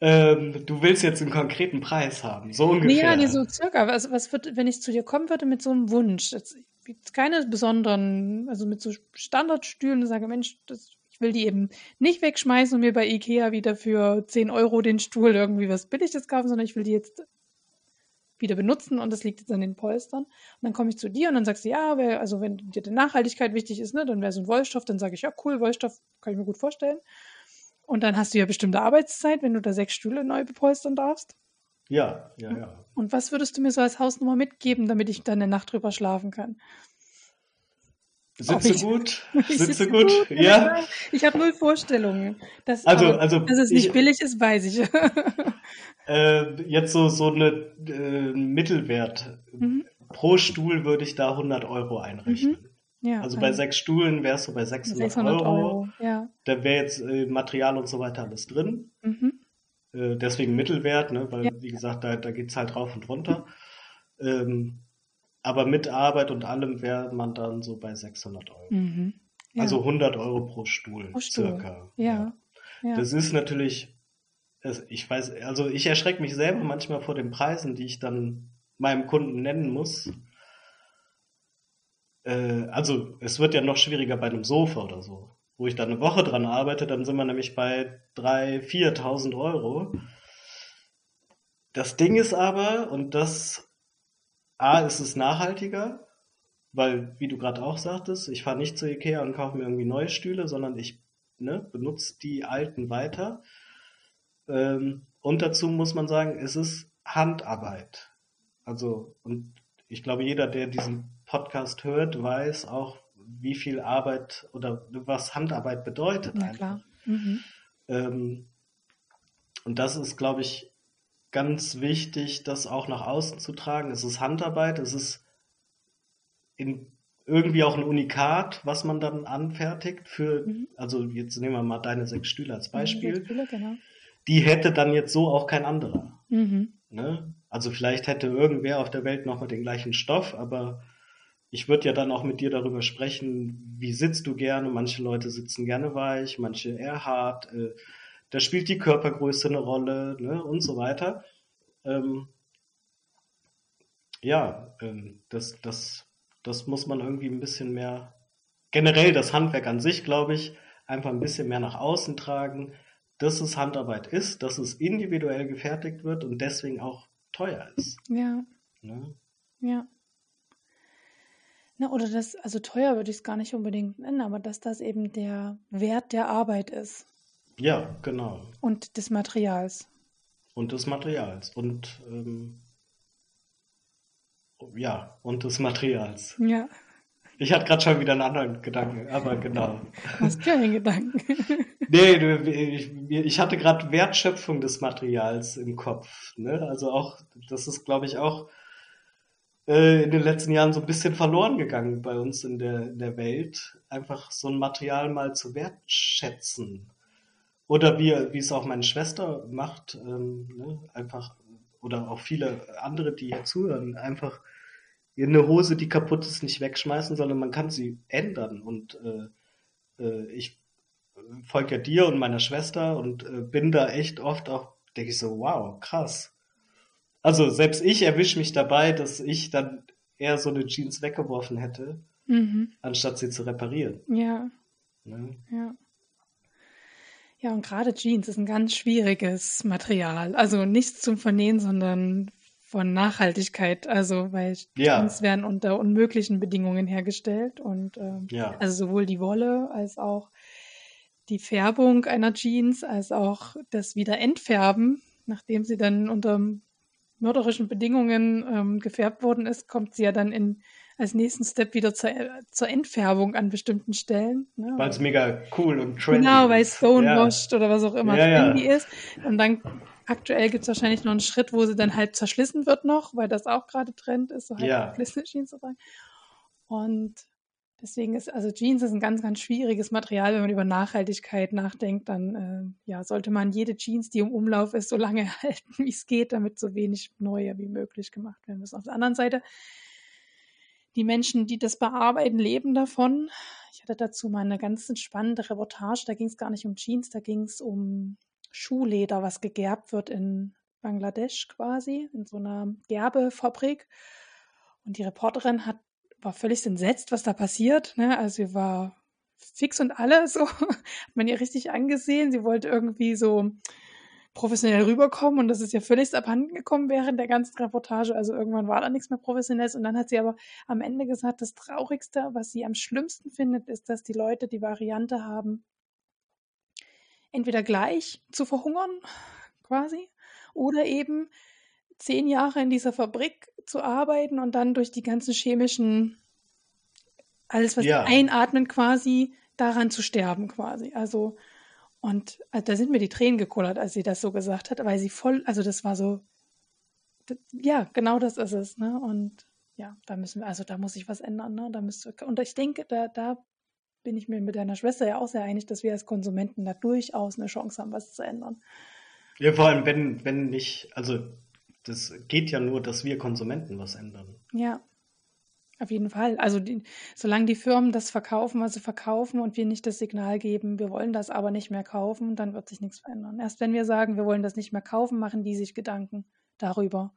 Ähm, du willst jetzt einen konkreten Preis haben, so ungefähr. Nee, ja, nee, so circa. Also, was wird, wenn ich zu dir kommen würde mit so einem Wunsch? Jetzt, keine besonderen, also mit so Standardstühlen, sage, Mensch, das, ich will die eben nicht wegschmeißen und mir bei Ikea wieder für 10 Euro den Stuhl irgendwie was Billiges kaufen, sondern ich will die jetzt wieder benutzen und das liegt jetzt an den Polstern. Und dann komme ich zu dir und dann sagst du, ja, wär, also wenn dir die Nachhaltigkeit wichtig ist, ne, dann wäre so ein Wollstoff, dann sage ich, ja, cool, Wollstoff kann ich mir gut vorstellen. Und dann hast du ja bestimmte Arbeitszeit, wenn du da sechs Stühle neu bepolstern darfst. Ja, ja, ja. Und was würdest du mir so als Hausnummer mitgeben, damit ich dann eine Nacht drüber schlafen kann? Sitze ich, gut? Sitze gut? gut? Ja. Ich habe null Vorstellungen. Dass, also, also, dass es nicht ich, billig ist, weiß ich. äh, jetzt so, so eine äh, Mittelwert. Mhm. Pro Stuhl würde ich da 100 Euro einrechnen. Mhm. Ja, also bei sechs Stuhlen wärst du bei 600, 600 Euro. Euro. Ja. Da wäre jetzt äh, Material und so weiter alles drin. Mhm. Äh, deswegen Mittelwert, ne? weil, ja. wie gesagt, da, da geht es halt rauf und runter. Ähm, aber mit Arbeit und allem wäre man dann so bei 600 Euro. Mhm. Ja. Also 100 Euro pro Stuhl, pro Stuhl. circa. Ja. ja. Das ist natürlich, ich weiß, also ich erschrecke mich selber manchmal vor den Preisen, die ich dann meinem Kunden nennen muss äh, also es wird ja noch schwieriger bei einem Sofa oder so. Wo ich dann eine Woche dran arbeite, dann sind wir nämlich bei 3.000, 4.000 Euro. Das Ding ist aber, und das, A, ist es nachhaltiger, weil, wie du gerade auch sagtest, ich fahre nicht zu Ikea und kaufe mir irgendwie neue Stühle, sondern ich ne, benutze die alten weiter. Ähm, und dazu muss man sagen, es ist Handarbeit. Also, und ich glaube, jeder, der diesen Podcast hört, weiß auch, wie viel Arbeit oder was Handarbeit bedeutet. Na klar. Mhm. Ähm, und das ist, glaube ich, ganz wichtig, das auch nach außen zu tragen. Es ist Handarbeit, es ist in, irgendwie auch ein Unikat, was man dann anfertigt für, mhm. also jetzt nehmen wir mal deine sechs Stühle als Beispiel. Stühle, genau. Die hätte dann jetzt so auch kein anderer. Mhm. Ne? Also vielleicht hätte irgendwer auf der Welt noch mal den gleichen Stoff, aber ich würde ja dann auch mit dir darüber sprechen, wie sitzt du gerne. Manche Leute sitzen gerne weich, manche eher hart. Äh, da spielt die Körpergröße eine Rolle ne, und so weiter. Ähm, ja, ähm, das, das, das muss man irgendwie ein bisschen mehr, generell das Handwerk an sich, glaube ich, einfach ein bisschen mehr nach außen tragen, dass es Handarbeit ist, dass es individuell gefertigt wird und deswegen auch teuer ist. Ja. Ne? Ja. Na, oder das, also teuer würde ich es gar nicht unbedingt nennen, aber dass das eben der Wert der Arbeit ist. Ja, genau. Und des Materials. Und des Materials. Und ähm, ja, und des Materials. Ja. Ich hatte gerade schon wieder einen anderen Gedanken, aber genau. Hast du einen Gedanken? nee, ich, ich hatte gerade Wertschöpfung des Materials im Kopf. Ne? Also auch, das ist, glaube ich, auch äh, in den letzten Jahren so ein bisschen verloren gegangen bei uns in der, in der Welt, einfach so ein Material mal zu wertschätzen. Oder wie, wie es auch meine Schwester macht, ähm, ne? einfach, oder auch viele andere, die hier zuhören, einfach eine Hose, die kaputt ist, nicht wegschmeißen, sondern man kann sie ändern. Und äh, äh, ich folge ja dir und meiner Schwester und äh, bin da echt oft auch, denke ich so, wow, krass also selbst ich erwische mich dabei, dass ich dann eher so eine Jeans weggeworfen hätte, mhm. anstatt sie zu reparieren. Ja. Ne? Ja. Ja, und gerade Jeans ist ein ganz schwieriges Material. Also nichts zum Vernähen, sondern von Nachhaltigkeit. Also, weil ja. Jeans werden unter unmöglichen Bedingungen hergestellt. Und ähm, ja. also sowohl die Wolle als auch die Färbung einer Jeans, als auch das Wiederentfärben, nachdem sie dann unter mörderischen Bedingungen ähm, gefärbt worden ist, kommt sie ja dann in, als nächsten Step wieder zur, zur Entfärbung an bestimmten Stellen. Ne? Weil es mega cool und trendy Genau, weil es stonewashed ja. oder was auch immer ja, trendy ja. ist. Und dann aktuell gibt es wahrscheinlich noch einen Schritt, wo sie dann halt zerschlissen wird noch, weil das auch gerade Trend ist, so halt ja. Jeans zu sein. Und Deswegen ist also Jeans ist ein ganz, ganz schwieriges Material. Wenn man über Nachhaltigkeit nachdenkt, dann äh, ja, sollte man jede Jeans, die im Umlauf ist, so lange halten, wie es geht, damit so wenig neue wie möglich gemacht werden müssen. Auf der anderen Seite, die Menschen, die das bearbeiten, leben davon. Ich hatte dazu mal eine ganz spannende Reportage. Da ging es gar nicht um Jeans, da ging es um Schuhleder, was gegerbt wird in Bangladesch quasi, in so einer Gerbefabrik. Und die Reporterin hat war völlig entsetzt, was da passiert. Ne? Also sie war fix und alle, so hat man ihr richtig angesehen. Sie wollte irgendwie so professionell rüberkommen und das ist ja völlig abhanden gekommen während der ganzen Reportage. Also irgendwann war da nichts mehr Professionelles und dann hat sie aber am Ende gesagt, das Traurigste, was sie am schlimmsten findet, ist, dass die Leute die Variante haben, entweder gleich zu verhungern, quasi, oder eben zehn Jahre in dieser Fabrik zu arbeiten und dann durch die ganzen chemischen, alles, was ja. einatmen quasi, daran zu sterben quasi. Also, und also, da sind mir die Tränen gekullert, als sie das so gesagt hat, weil sie voll, also das war so, ja, genau das ist es, ne? Und ja, da müssen wir, also da muss sich was ändern, ne? Da müsste, und ich denke, da, da bin ich mir mit deiner Schwester ja auch sehr einig, dass wir als Konsumenten da durchaus eine Chance haben, was zu ändern. Ja, vor allem, wenn, wenn nicht, also das geht ja nur, dass wir Konsumenten was ändern. Ja, auf jeden Fall. Also die, solange die Firmen das verkaufen, was sie verkaufen und wir nicht das Signal geben, wir wollen das aber nicht mehr kaufen, dann wird sich nichts verändern. Erst wenn wir sagen, wir wollen das nicht mehr kaufen, machen die sich Gedanken darüber.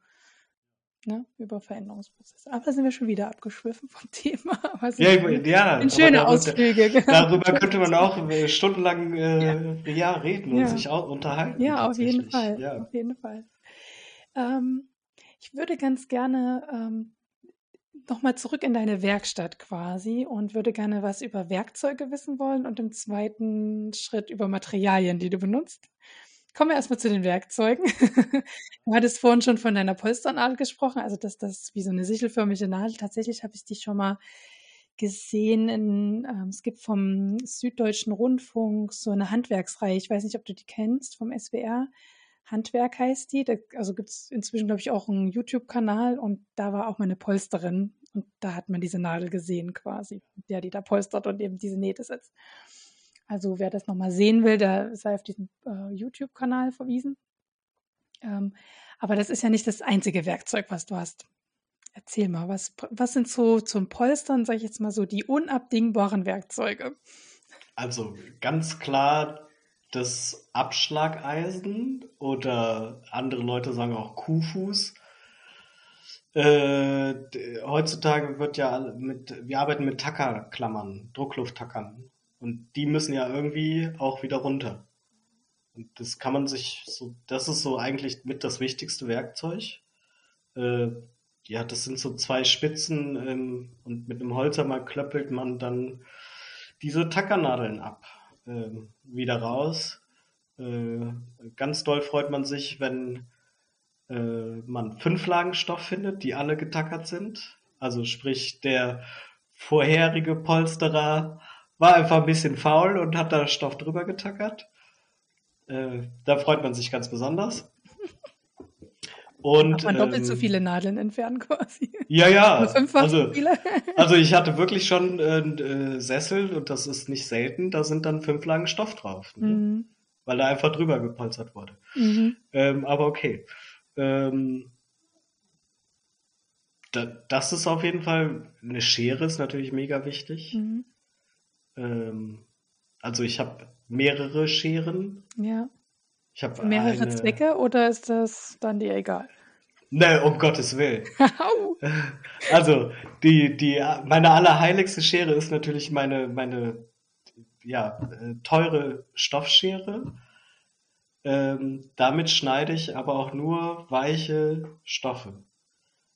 Ne, über Veränderungsprozesse. Aber da sind wir schon wieder abgeschwiffen vom Thema. ja, ja, in schöne darüber, Ausflüge. Genau. Darüber könnte man auch äh, stundenlang äh, ja. ja. reden und sich auch unterhalten. Ja, auf jeden Fall. Ja. Auf jeden Fall. Ähm, ich würde ganz gerne ähm, nochmal zurück in deine Werkstatt quasi und würde gerne was über Werkzeuge wissen wollen und im zweiten Schritt über Materialien, die du benutzt. Kommen wir erstmal zu den Werkzeugen. du hattest vorhin schon von deiner Polsternadel gesprochen, also dass das wie so eine sichelförmige Nadel. Tatsächlich habe ich die schon mal gesehen. In, ähm, es gibt vom Süddeutschen Rundfunk so eine Handwerksreihe. Ich weiß nicht, ob du die kennst, vom SWR. Handwerk heißt die. Da, also gibt es inzwischen, glaube ich, auch einen YouTube-Kanal und da war auch meine Polsterin und da hat man diese Nadel gesehen quasi, der die da polstert und eben diese Nähte setzt. Also wer das nochmal sehen will, der sei auf diesen äh, YouTube-Kanal verwiesen. Ähm, aber das ist ja nicht das einzige Werkzeug, was du hast. Erzähl mal, was, was sind so zum Polstern, sag ich jetzt mal so, die unabdingbaren Werkzeuge? Also ganz klar das Abschlageisen oder andere Leute sagen auch Kuhfuß. Äh, heutzutage wird ja mit, wir arbeiten mit Tackerklammern, Drucklufttackern. Und die müssen ja irgendwie auch wieder runter. Und das kann man sich so, das ist so eigentlich mit das wichtigste Werkzeug. Äh, ja, das sind so zwei Spitzen ähm, und mit einem Holzhammer klöppelt man dann diese Tackernadeln ab, wieder raus. Äh, ganz doll freut man sich, wenn äh, man fünf Lagen Stoff findet, die alle getackert sind. Also sprich, der vorherige Polsterer war einfach ein bisschen faul und hat da Stoff drüber getackert. Äh, da freut man sich ganz besonders. Und, man doppelt ähm, so viele Nadeln entfernen quasi. Ja, ja. Also, also ich hatte wirklich schon einen äh, Sessel und das ist nicht selten, da sind dann fünf Lagen Stoff drauf. Ne? Mhm. Weil da einfach drüber gepolstert wurde. Mhm. Ähm, aber okay. Ähm, da, das ist auf jeden Fall, eine Schere ist natürlich mega wichtig. Mhm. Ähm, also ich habe mehrere Scheren. Ja. Ich habe mehrere eine... Zwecke oder ist das dann dir egal? Ne, um Gottes Willen. also, die, die, meine allerheiligste Schere ist natürlich meine, meine, ja, äh, teure Stoffschere. Ähm, damit schneide ich aber auch nur weiche Stoffe.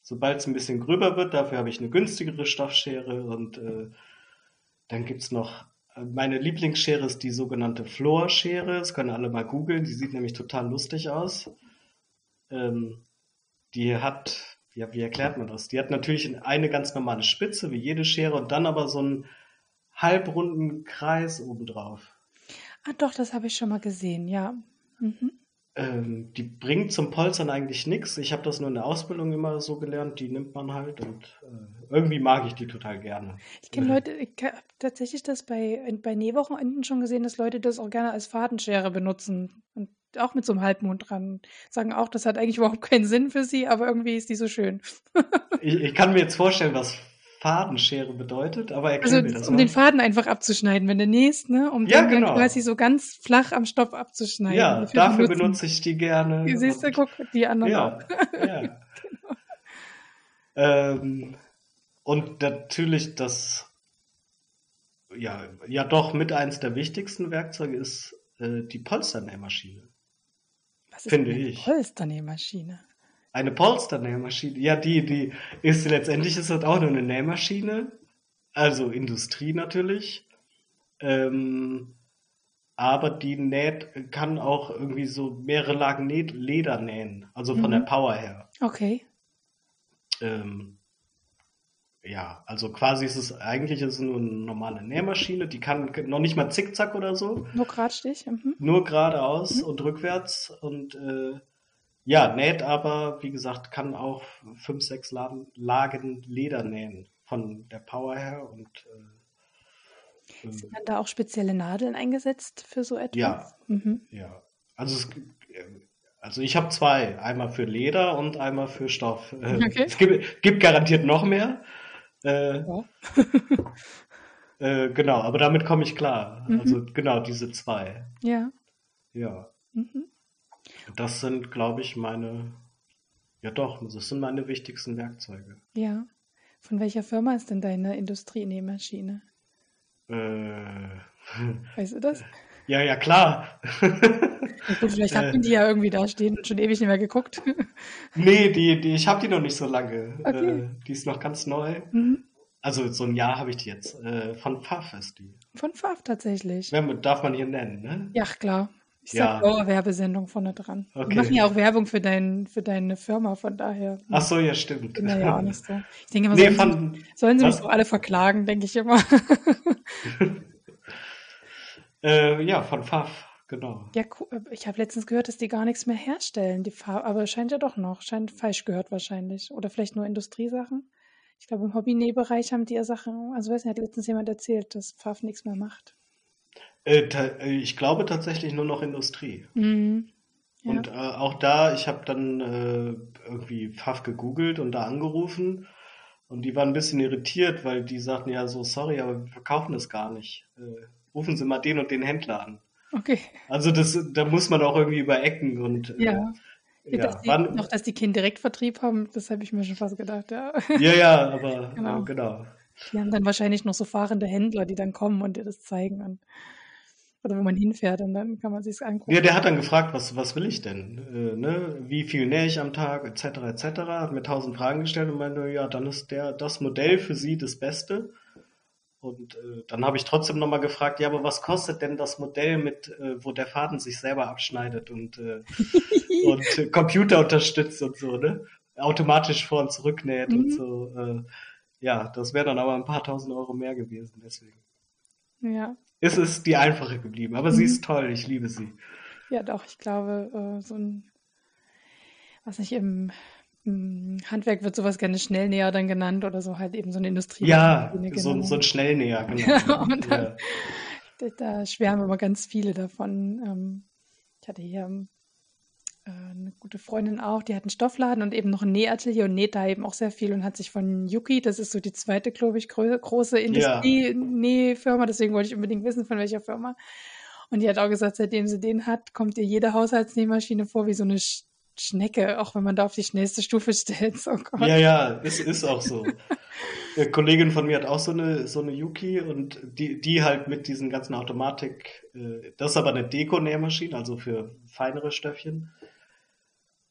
Sobald es ein bisschen gröber wird, dafür habe ich eine günstigere Stoffschere und äh, dann gibt's noch meine Lieblingsschere ist die sogenannte Floor-Schere. Das können alle mal googeln. Die sieht nämlich total lustig aus. Ähm, die hat, ja, wie erklärt man das? Die hat natürlich eine ganz normale Spitze, wie jede Schere, und dann aber so einen halbrunden Kreis obendrauf. Ah, doch, das habe ich schon mal gesehen, ja. Mhm. Ähm, die bringt zum Polstern eigentlich nichts. Ich habe das nur in der Ausbildung immer so gelernt. Die nimmt man halt und äh, irgendwie mag ich die total gerne. Ich kenne Leute, ich habe tatsächlich das bei, bei Nähwochenenden schon gesehen, dass Leute das auch gerne als Fadenschere benutzen und auch mit so einem Halbmond dran. Sagen auch, das hat eigentlich überhaupt keinen Sinn für sie, aber irgendwie ist die so schön. ich, ich kann mir jetzt vorstellen, was Fadenschere bedeutet, aber erklär also, mir das um mal. den Faden einfach abzuschneiden, wenn du nähst, ne? Um ja, den genau. dann quasi so ganz flach am Stoff abzuschneiden. Ja, dafür benutze ich die gerne. Die siehst du, guck, die anderen ja, auch. Ja. genau. ähm, und natürlich das, ja, ja doch mit eins der wichtigsten Werkzeuge ist äh, die Polsternähmaschine. Was ist finde eine ich. Polsternähmaschine? Eine Polsternähmaschine. Ja, die, die ist letztendlich ist das auch nur eine Nähmaschine. Also Industrie natürlich. Ähm, aber die näht, kann auch irgendwie so mehrere Lagen Leder nähen. Also von mhm. der Power her. Okay. Ähm, ja, also quasi ist es eigentlich ist es nur eine normale Nähmaschine, die kann noch nicht mal zickzack oder so. Nur geradstich. Mhm. Nur geradeaus mhm. und rückwärts und äh, ja, näht aber, wie gesagt, kann auch fünf, sechs Lagen, Lagen Leder nähen von der Power her und äh, ähm, sind dann da auch spezielle Nadeln eingesetzt für so etwas? Ja, mhm. ja. Also es, also ich habe zwei, einmal für Leder und einmal für Stoff. Äh, okay. Es gibt, gibt garantiert noch mehr. Äh, ja. äh, genau, aber damit komme ich klar. Mhm. Also genau diese zwei. Ja. Ja. Mhm. Das sind, glaube ich, meine, ja doch, das sind meine wichtigsten Werkzeuge. Ja. Von welcher Firma ist denn deine Industrienähmaschine? Äh. Weißt du das? Ja, ja, klar. Gut, vielleicht hat man die ja irgendwie da stehen und schon ewig nicht mehr geguckt. nee, die, die, ich habe die noch nicht so lange. Okay. Äh, die ist noch ganz neu. Mhm. Also so ein Jahr habe ich die jetzt. Äh, von Pfaff ist die. Von Pfaff tatsächlich. Darf man hier nennen, ne? Ja, klar. Ich ja. sag Werbesendung vorne dran. Okay. Wir machen ja auch Werbung für, dein, für deine Firma, von daher. Ach so, ja, stimmt. Bin ja auch nicht so. Ich denke immer, nee, sollen, von, sie, sollen sie mich doch alle verklagen, denke ich immer. äh, ja, von Pfaff, genau. Ja, cool. ich habe letztens gehört, dass die gar nichts mehr herstellen, die Farbe, aber scheint ja doch noch. Scheint falsch gehört wahrscheinlich. Oder vielleicht nur Industriesachen. Ich glaube, im Hobbynähbereich haben die ja Sachen, also weiß nicht, hat letztens jemand erzählt, dass Pfaff nichts mehr macht. Äh, äh, ich glaube tatsächlich nur noch Industrie. Mhm. Ja. Und äh, auch da, ich habe dann äh, irgendwie Pfaff gegoogelt und da angerufen und die waren ein bisschen irritiert, weil die sagten, ja, so sorry, aber wir verkaufen das gar nicht. Äh, rufen Sie mal den und den Händler an. Okay. Also das, da muss man auch irgendwie über Ecken und äh, ja. Ja, dass die, wann, noch, dass die keinen Direktvertrieb haben, das habe ich mir schon fast gedacht, ja. Ja, ja, aber genau. Genau. Die haben dann wahrscheinlich noch so fahrende Händler, die dann kommen und dir das zeigen. Und, oder wo man hinfährt und dann kann man sich angucken. Ja, der hat dann gefragt, was, was will ich denn? Äh, ne? Wie viel nähe ich am Tag, etc., etc. Hat mir tausend Fragen gestellt und meinte, ja, dann ist der, das Modell für Sie das Beste. Und äh, dann habe ich trotzdem nochmal gefragt, ja, aber was kostet denn das Modell mit, äh, wo der Faden sich selber abschneidet und, äh, und äh, Computer unterstützt und so, ne? Automatisch vor und zurücknäht mhm. und so. Äh, ja, das wäre dann aber ein paar tausend Euro mehr gewesen, deswegen. Ja. Es ist die einfache geblieben, aber mhm. sie ist toll, ich liebe sie. Ja, doch, ich glaube, äh, so ein, was nicht, im, im, Handwerk wird sowas gerne Schnellnäher dann genannt oder so halt eben so eine Industrie. Ja, so, so, ein Schnellnäher, genau. und dann, ja. da, schwärmen immer ganz viele davon. Ähm, ich hatte hier äh, eine gute Freundin auch, die hat einen Stoffladen und eben noch ein Nähatelier und näht da eben auch sehr viel und hat sich von Yuki, das ist so die zweite, glaube ich, große Industrie-Nähfirma, deswegen wollte ich unbedingt wissen, von welcher Firma. Und die hat auch gesagt, seitdem sie den hat, kommt ihr jede Haushaltsnähmaschine vor wie so eine Sch Schnecke, auch wenn man da auf die schnellste Stufe stellt. Oh ja, ja, es ist auch so. Eine Kollegin von mir hat auch so eine, so eine Yuki und die, die halt mit diesen ganzen Automatik, äh, das ist aber eine Deko-Nähmaschine, also für feinere Stöffchen.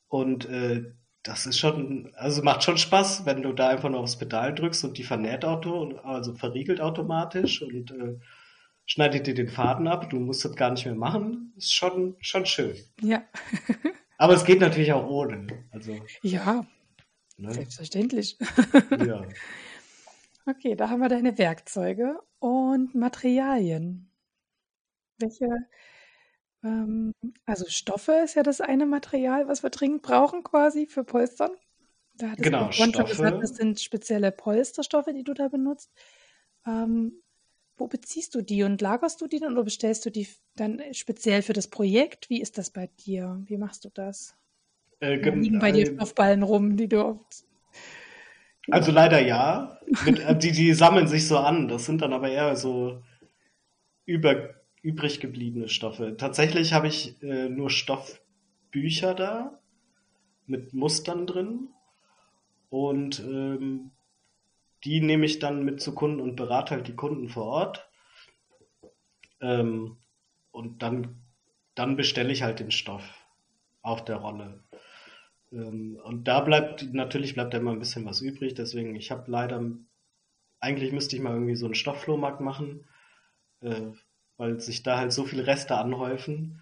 Und äh, das ist schon, also macht schon Spaß, wenn du da einfach nur aufs Pedal drückst und die vernäht Auto, also verriegelt automatisch und äh, schneidet dir den Faden ab. Du musst das gar nicht mehr machen. Ist schon, schon schön. Ja. Aber es geht natürlich auch ohne. Also, ja, ne? selbstverständlich. ja. Okay, da haben wir deine Werkzeuge und Materialien. Welche, ähm, also Stoffe ist ja das eine Material, was wir dringend brauchen quasi für Polstern. Da hattest genau, du schon gesagt, das sind spezielle Polsterstoffe, die du da benutzt. Ähm, wo beziehst du die und lagerst du die dann oder bestellst du die dann speziell für das Projekt? Wie ist das bei dir? Wie machst du das? Äh, liegen bei dir äh, Stoffballen rum, die du also leider ja. Mit, äh, die, die sammeln sich so an. Das sind dann aber eher so über übrig gebliebene Stoffe. Tatsächlich habe ich äh, nur Stoffbücher da mit Mustern drin und ähm, die nehme ich dann mit zu Kunden und berate halt die Kunden vor Ort. Ähm, und dann, dann bestelle ich halt den Stoff auf der Rolle. Ähm, und da bleibt, natürlich bleibt da immer ein bisschen was übrig, deswegen, ich habe leider, eigentlich müsste ich mal irgendwie so einen Stoffflohmarkt machen, äh, weil sich da halt so viele Reste anhäufen.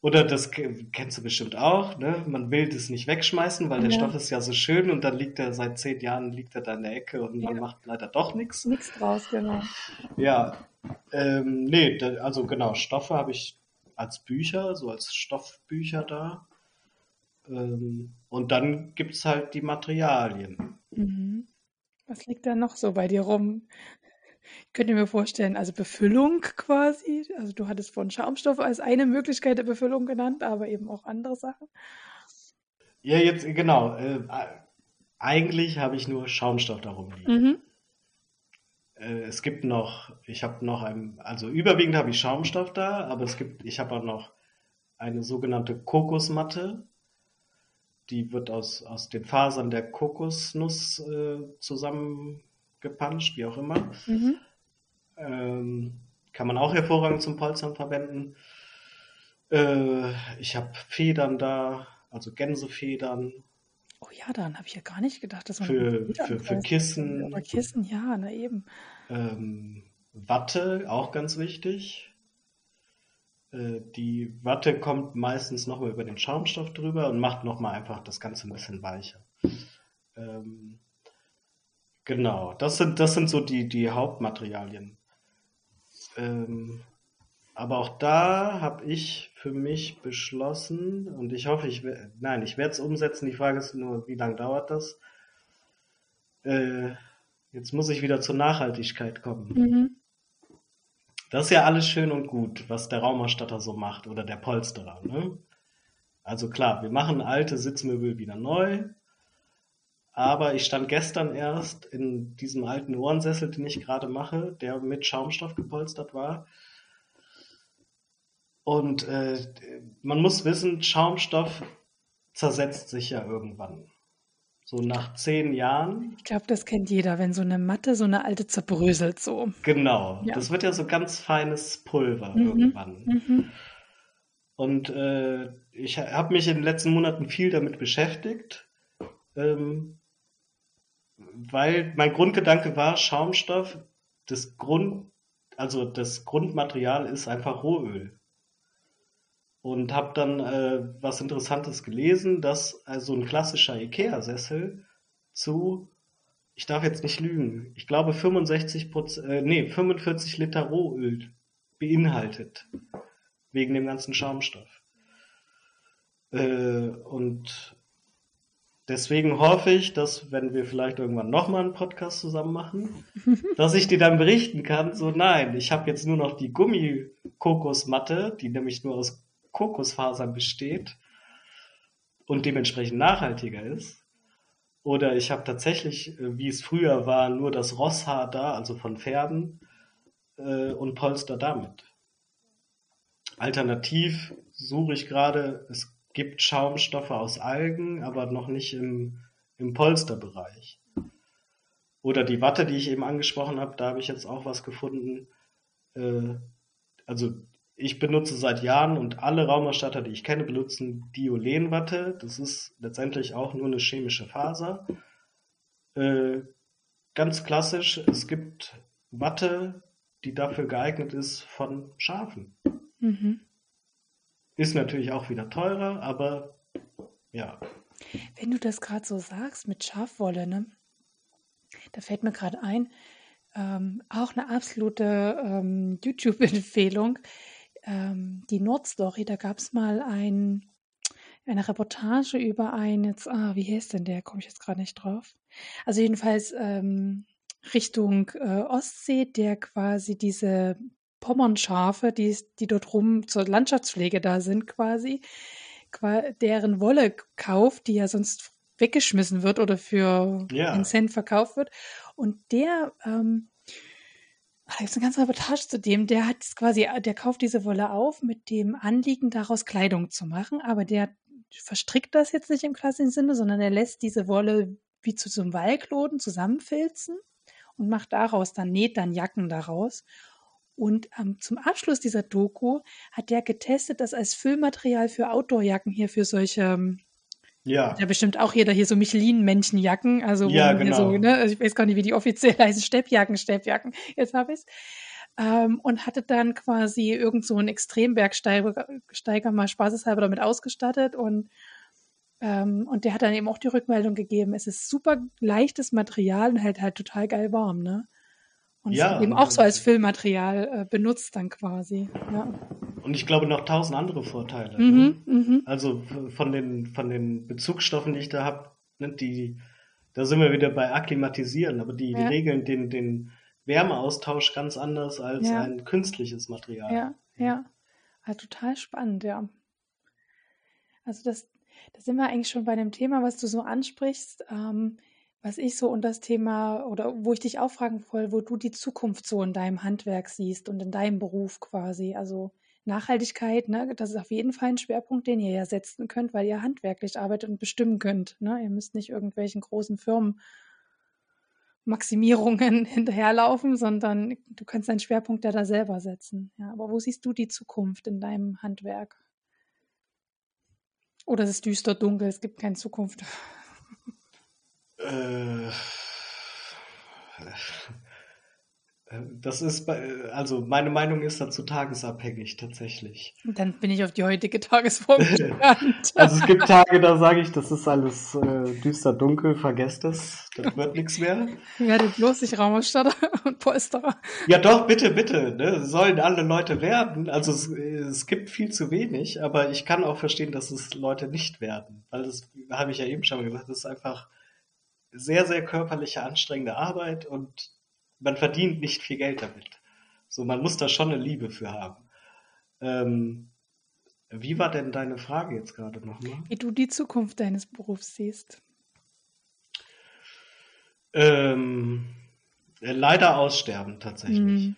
Oder das kennst du bestimmt auch, ne? Man will das nicht wegschmeißen, weil der ja. Stoff ist ja so schön und dann liegt er seit zehn Jahren liegt er da in der Ecke und man macht leider doch nichts. Nichts draus, genau. Ja, ähm, nee, da, also genau, Stoffe habe ich als Bücher, so als Stoffbücher da. Ähm, und dann gibt es halt die Materialien. Mhm. Was liegt da noch so bei dir rum? Ich könnte mir vorstellen, also Befüllung quasi. Also du hattest von Schaumstoff als eine Möglichkeit der Befüllung genannt, aber eben auch andere Sachen. Ja, jetzt genau. Äh, eigentlich habe ich nur Schaumstoff darum liegen. Mhm. Äh, es gibt noch, ich habe noch ein, also überwiegend habe ich Schaumstoff da, aber es gibt, ich habe auch noch eine sogenannte Kokosmatte. Die wird aus, aus den Fasern der Kokosnuss äh, zusammen gepanscht, wie auch immer. Mhm. Ähm, kann man auch hervorragend zum Polstern verwenden. Äh, ich habe Federn da, also Gänsefedern. Oh ja, daran habe ich ja gar nicht gedacht, dass man für, für, für Kissen. Oder Kissen, ja, na eben. Ähm, Watte, auch ganz wichtig. Äh, die Watte kommt meistens nochmal über den Schaumstoff drüber und macht nochmal einfach das Ganze ein bisschen weicher. Ähm, Genau, das sind, das sind so die, die Hauptmaterialien. Ähm, aber auch da habe ich für mich beschlossen, und ich hoffe, ich nein, ich werde es umsetzen. Die Frage ist nur, wie lange dauert das? Äh, jetzt muss ich wieder zur Nachhaltigkeit kommen. Mhm. Das ist ja alles schön und gut, was der Raumerstatter so macht oder der Polsterer. Ne? Also klar, wir machen alte Sitzmöbel wieder neu, aber ich stand gestern erst in diesem alten Ohrensessel, den ich gerade mache, der mit Schaumstoff gepolstert war. Und äh, man muss wissen, Schaumstoff zersetzt sich ja irgendwann. So nach zehn Jahren. Ich glaube, das kennt jeder, wenn so eine Matte, so eine alte zerbröselt so. Genau, ja. das wird ja so ganz feines Pulver mhm. irgendwann. Mhm. Und äh, ich habe mich in den letzten Monaten viel damit beschäftigt. Ähm, weil mein Grundgedanke war, Schaumstoff, das Grund, also das Grundmaterial ist einfach Rohöl. Und habe dann äh, was Interessantes gelesen, dass also ein klassischer Ikea-Sessel zu, ich darf jetzt nicht lügen, ich glaube 65 äh, nee, 45 Liter Rohöl beinhaltet. Wegen dem ganzen Schaumstoff. Äh, und Deswegen hoffe ich, dass wenn wir vielleicht irgendwann nochmal einen Podcast zusammen machen, dass ich dir dann berichten kann, so nein, ich habe jetzt nur noch die Gummikokosmatte, die nämlich nur aus Kokosfasern besteht und dementsprechend nachhaltiger ist. Oder ich habe tatsächlich, äh, wie es früher war, nur das Rosshaar da, also von Pferden, äh, und polster damit. Alternativ suche ich gerade, es gibt Schaumstoffe aus Algen, aber noch nicht im, im Polsterbereich. Oder die Watte, die ich eben angesprochen habe, da habe ich jetzt auch was gefunden. Äh, also ich benutze seit Jahren und alle Raumerstatter, die ich kenne, benutzen Diolenwatte. Das ist letztendlich auch nur eine chemische Faser. Äh, ganz klassisch, es gibt Watte, die dafür geeignet ist von Schafen. Mhm. Ist natürlich auch wieder teurer, aber ja. Wenn du das gerade so sagst mit Schafwolle, ne? Da fällt mir gerade ein, ähm, auch eine absolute ähm, YouTube-Empfehlung. Ähm, die Nordstory, da gab es mal ein, eine Reportage über ein, jetzt, ah, wie heißt denn der? Komme ich jetzt gerade nicht drauf. Also jedenfalls ähm, Richtung äh, Ostsee, der quasi diese Pommernschafe, die, die dort rum zur Landschaftspflege da sind quasi, deren Wolle kauft, die ja sonst weggeschmissen wird oder für ja. einen Cent verkauft wird. Und der, ähm, da gibt es eine ganze Reportage zu dem, der hat quasi, der kauft diese Wolle auf mit dem Anliegen, daraus Kleidung zu machen, aber der verstrickt das jetzt nicht im klassischen Sinne, sondern er lässt diese Wolle wie zu so einem Wallkloden zusammenfilzen und macht daraus dann, näht dann Jacken daraus. Und ähm, zum Abschluss dieser Doku hat der getestet, das als Füllmaterial für Outdoorjacken hier für solche ähm, ja. Ja, bestimmt auch jeder hier so Michelin-Männchenjacken. Also, ja, genau. so, ne? also ich weiß gar nicht, wie die offiziell heißen. Steppjacken, Steppjacken. Jetzt habe ich es. Ähm, und hatte dann quasi irgend so einen Extrembergsteiger mal spaßeshalber damit ausgestattet und ähm, und der hat dann eben auch die Rückmeldung gegeben, es ist super leichtes Material und hält halt total geil warm, ne? Und ja, eben auch so als Füllmaterial äh, benutzt dann quasi. Ja. Und ich glaube noch tausend andere Vorteile. Mhm, ne? mhm. Also von den, von den Bezugsstoffen, die ich da habe, ne, die, da sind wir wieder bei Akklimatisieren, aber die, ja. die regeln den, den Wärmeaustausch ganz anders als ja. ein künstliches Material. Ja, ja. Also total spannend, ja. Also das, da sind wir eigentlich schon bei dem Thema, was du so ansprichst. Ähm, was ich so und das Thema oder wo ich dich auch fragen will, wo du die Zukunft so in deinem Handwerk siehst und in deinem Beruf quasi. Also Nachhaltigkeit, ne, das ist auf jeden Fall ein Schwerpunkt, den ihr ja setzen könnt, weil ihr handwerklich arbeitet und bestimmen könnt. Ne? Ihr müsst nicht irgendwelchen großen Firmen Maximierungen hinterherlaufen, sondern du kannst deinen Schwerpunkt ja da selber setzen. Ja, aber wo siehst du die Zukunft in deinem Handwerk? Oder es ist düster dunkel, es gibt keine Zukunft. Äh, das ist, bei, also meine Meinung ist dazu tagesabhängig tatsächlich. Dann bin ich auf die heutige Tagesform gespannt. also es gibt Tage, da sage ich, das ist alles äh, düster dunkel, vergesst es, das wird nichts mehr. Werdet bloß nicht Raumausstatter und Polsterer. Ja doch, bitte, bitte, ne? sollen alle Leute werden. Also es, es gibt viel zu wenig, aber ich kann auch verstehen, dass es Leute nicht werden, weil das habe ich ja eben schon mal gesagt, das ist einfach sehr, sehr körperliche, anstrengende Arbeit und man verdient nicht viel Geld damit. So, man muss da schon eine Liebe für haben. Ähm, Wie war denn deine Frage jetzt gerade nochmal? Wie du die Zukunft deines Berufs siehst. Ähm, äh, leider aussterben tatsächlich. Mhm.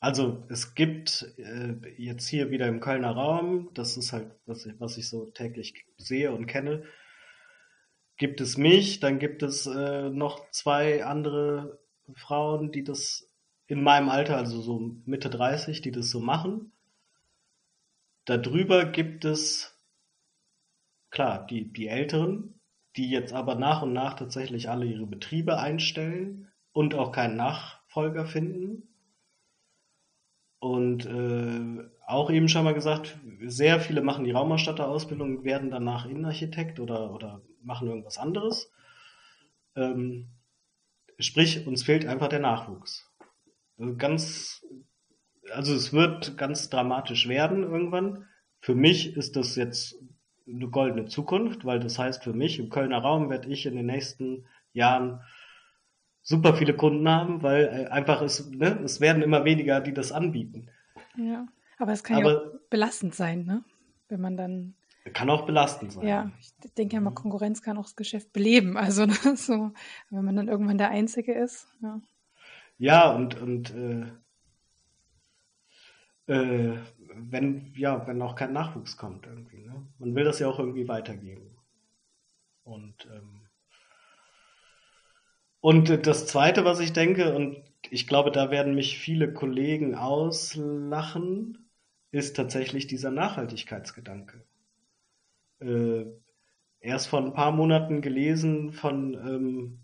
Also es gibt äh, jetzt hier wieder im Kölner Raum, das ist halt, was ich, was ich so täglich sehe und kenne, gibt es mich, dann gibt es äh, noch zwei andere Frauen, die das in meinem Alter, also so Mitte 30, die das so machen. Darüber gibt es, klar, die, die Älteren, die jetzt aber nach und nach tatsächlich alle ihre Betriebe einstellen und auch keinen Nachfolger finden. Und äh, auch eben schon mal gesagt, sehr viele machen die Raumausstatterausbildung, werden danach Innenarchitekt oder, oder machen irgendwas anderes. Ähm, sprich, uns fehlt einfach der Nachwuchs. Also ganz, also es wird ganz dramatisch werden irgendwann. Für mich ist das jetzt eine goldene Zukunft, weil das heißt für mich, im Kölner Raum werde ich in den nächsten Jahren super viele Kunden haben, weil äh, einfach es, ne, es werden immer weniger, die das anbieten. Ja, aber es kann aber, ja auch belastend sein, ne? Wenn man dann. Kann auch belastend sein. Ja, ich denke ja mal, Konkurrenz kann auch das Geschäft beleben. Also ne, so, wenn man dann irgendwann der Einzige ist. Ja, ja und, und äh, äh, wenn, ja, wenn auch kein Nachwuchs kommt irgendwie. Ne? Man will das ja auch irgendwie weitergeben. Und ähm, und das Zweite, was ich denke, und ich glaube, da werden mich viele Kollegen auslachen, ist tatsächlich dieser Nachhaltigkeitsgedanke. Äh, erst vor ein paar Monaten gelesen von, ähm,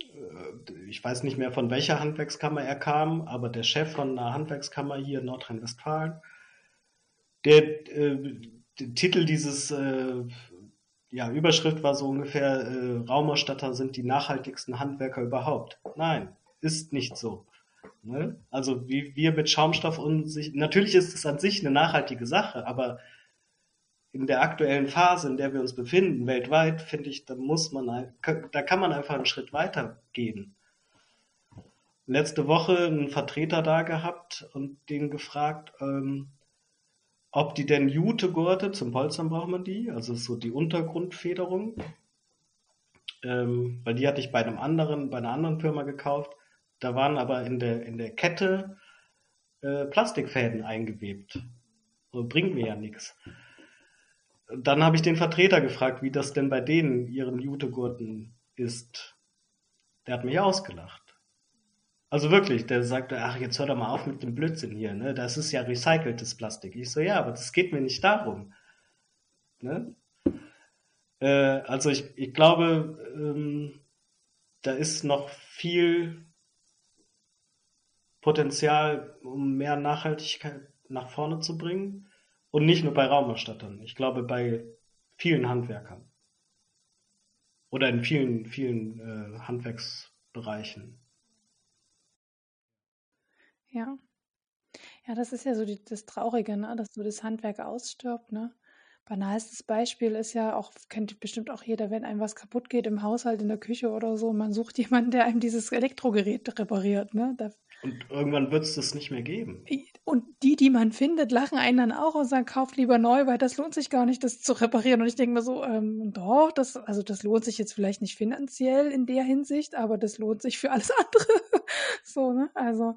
äh, ich weiß nicht mehr von welcher Handwerkskammer er kam, aber der Chef von einer Handwerkskammer hier in Nordrhein-Westfalen, der, äh, der Titel dieses äh, ja, Überschrift war so ungefähr, äh, Raumausstatter sind die nachhaltigsten Handwerker überhaupt. Nein, ist nicht so. Ne? Also wie wir mit Schaumstoff und sich, natürlich ist es an sich eine nachhaltige Sache, aber in der aktuellen Phase, in der wir uns befinden, weltweit, finde ich, da muss man, da kann man einfach einen Schritt weiter gehen. Letzte Woche einen Vertreter da gehabt und den gefragt, ähm, ob die denn Jute-Gurte, zum Polstern braucht man die, also so die Untergrundfederung, ähm, weil die hatte ich bei einem anderen, bei einer anderen Firma gekauft. Da waren aber in der, in der Kette äh, Plastikfäden eingewebt. So, bringt mir ja nichts. Dann habe ich den Vertreter gefragt, wie das denn bei denen, ihren Jute-Gurten ist. Der hat mich ausgelacht. Also wirklich, der sagte, ach, jetzt hör doch mal auf mit dem Blödsinn hier, ne? Das ist ja recyceltes Plastik. Ich so, ja, aber das geht mir nicht darum. Ne? Äh, also ich, ich glaube, ähm, da ist noch viel Potenzial, um mehr Nachhaltigkeit nach vorne zu bringen. Und nicht nur bei Raumausstattern. Ich glaube, bei vielen Handwerkern. Oder in vielen, vielen äh, Handwerksbereichen. Ja. Ja, das ist ja so die, das Traurige, ne? dass so das Handwerk ausstirbt. Ne? Banalstes Beispiel ist ja auch, kennt bestimmt auch jeder, wenn einem was kaputt geht im Haushalt, in der Küche oder so, man sucht jemanden, der einem dieses Elektrogerät repariert. Ne? Da, und irgendwann wird es das nicht mehr geben. Und die, die man findet, lachen einen dann auch und sagen, kauft lieber neu, weil das lohnt sich gar nicht, das zu reparieren. Und ich denke mir so, ähm, doch, das, also das lohnt sich jetzt vielleicht nicht finanziell in der Hinsicht, aber das lohnt sich für alles andere. so, ne? Also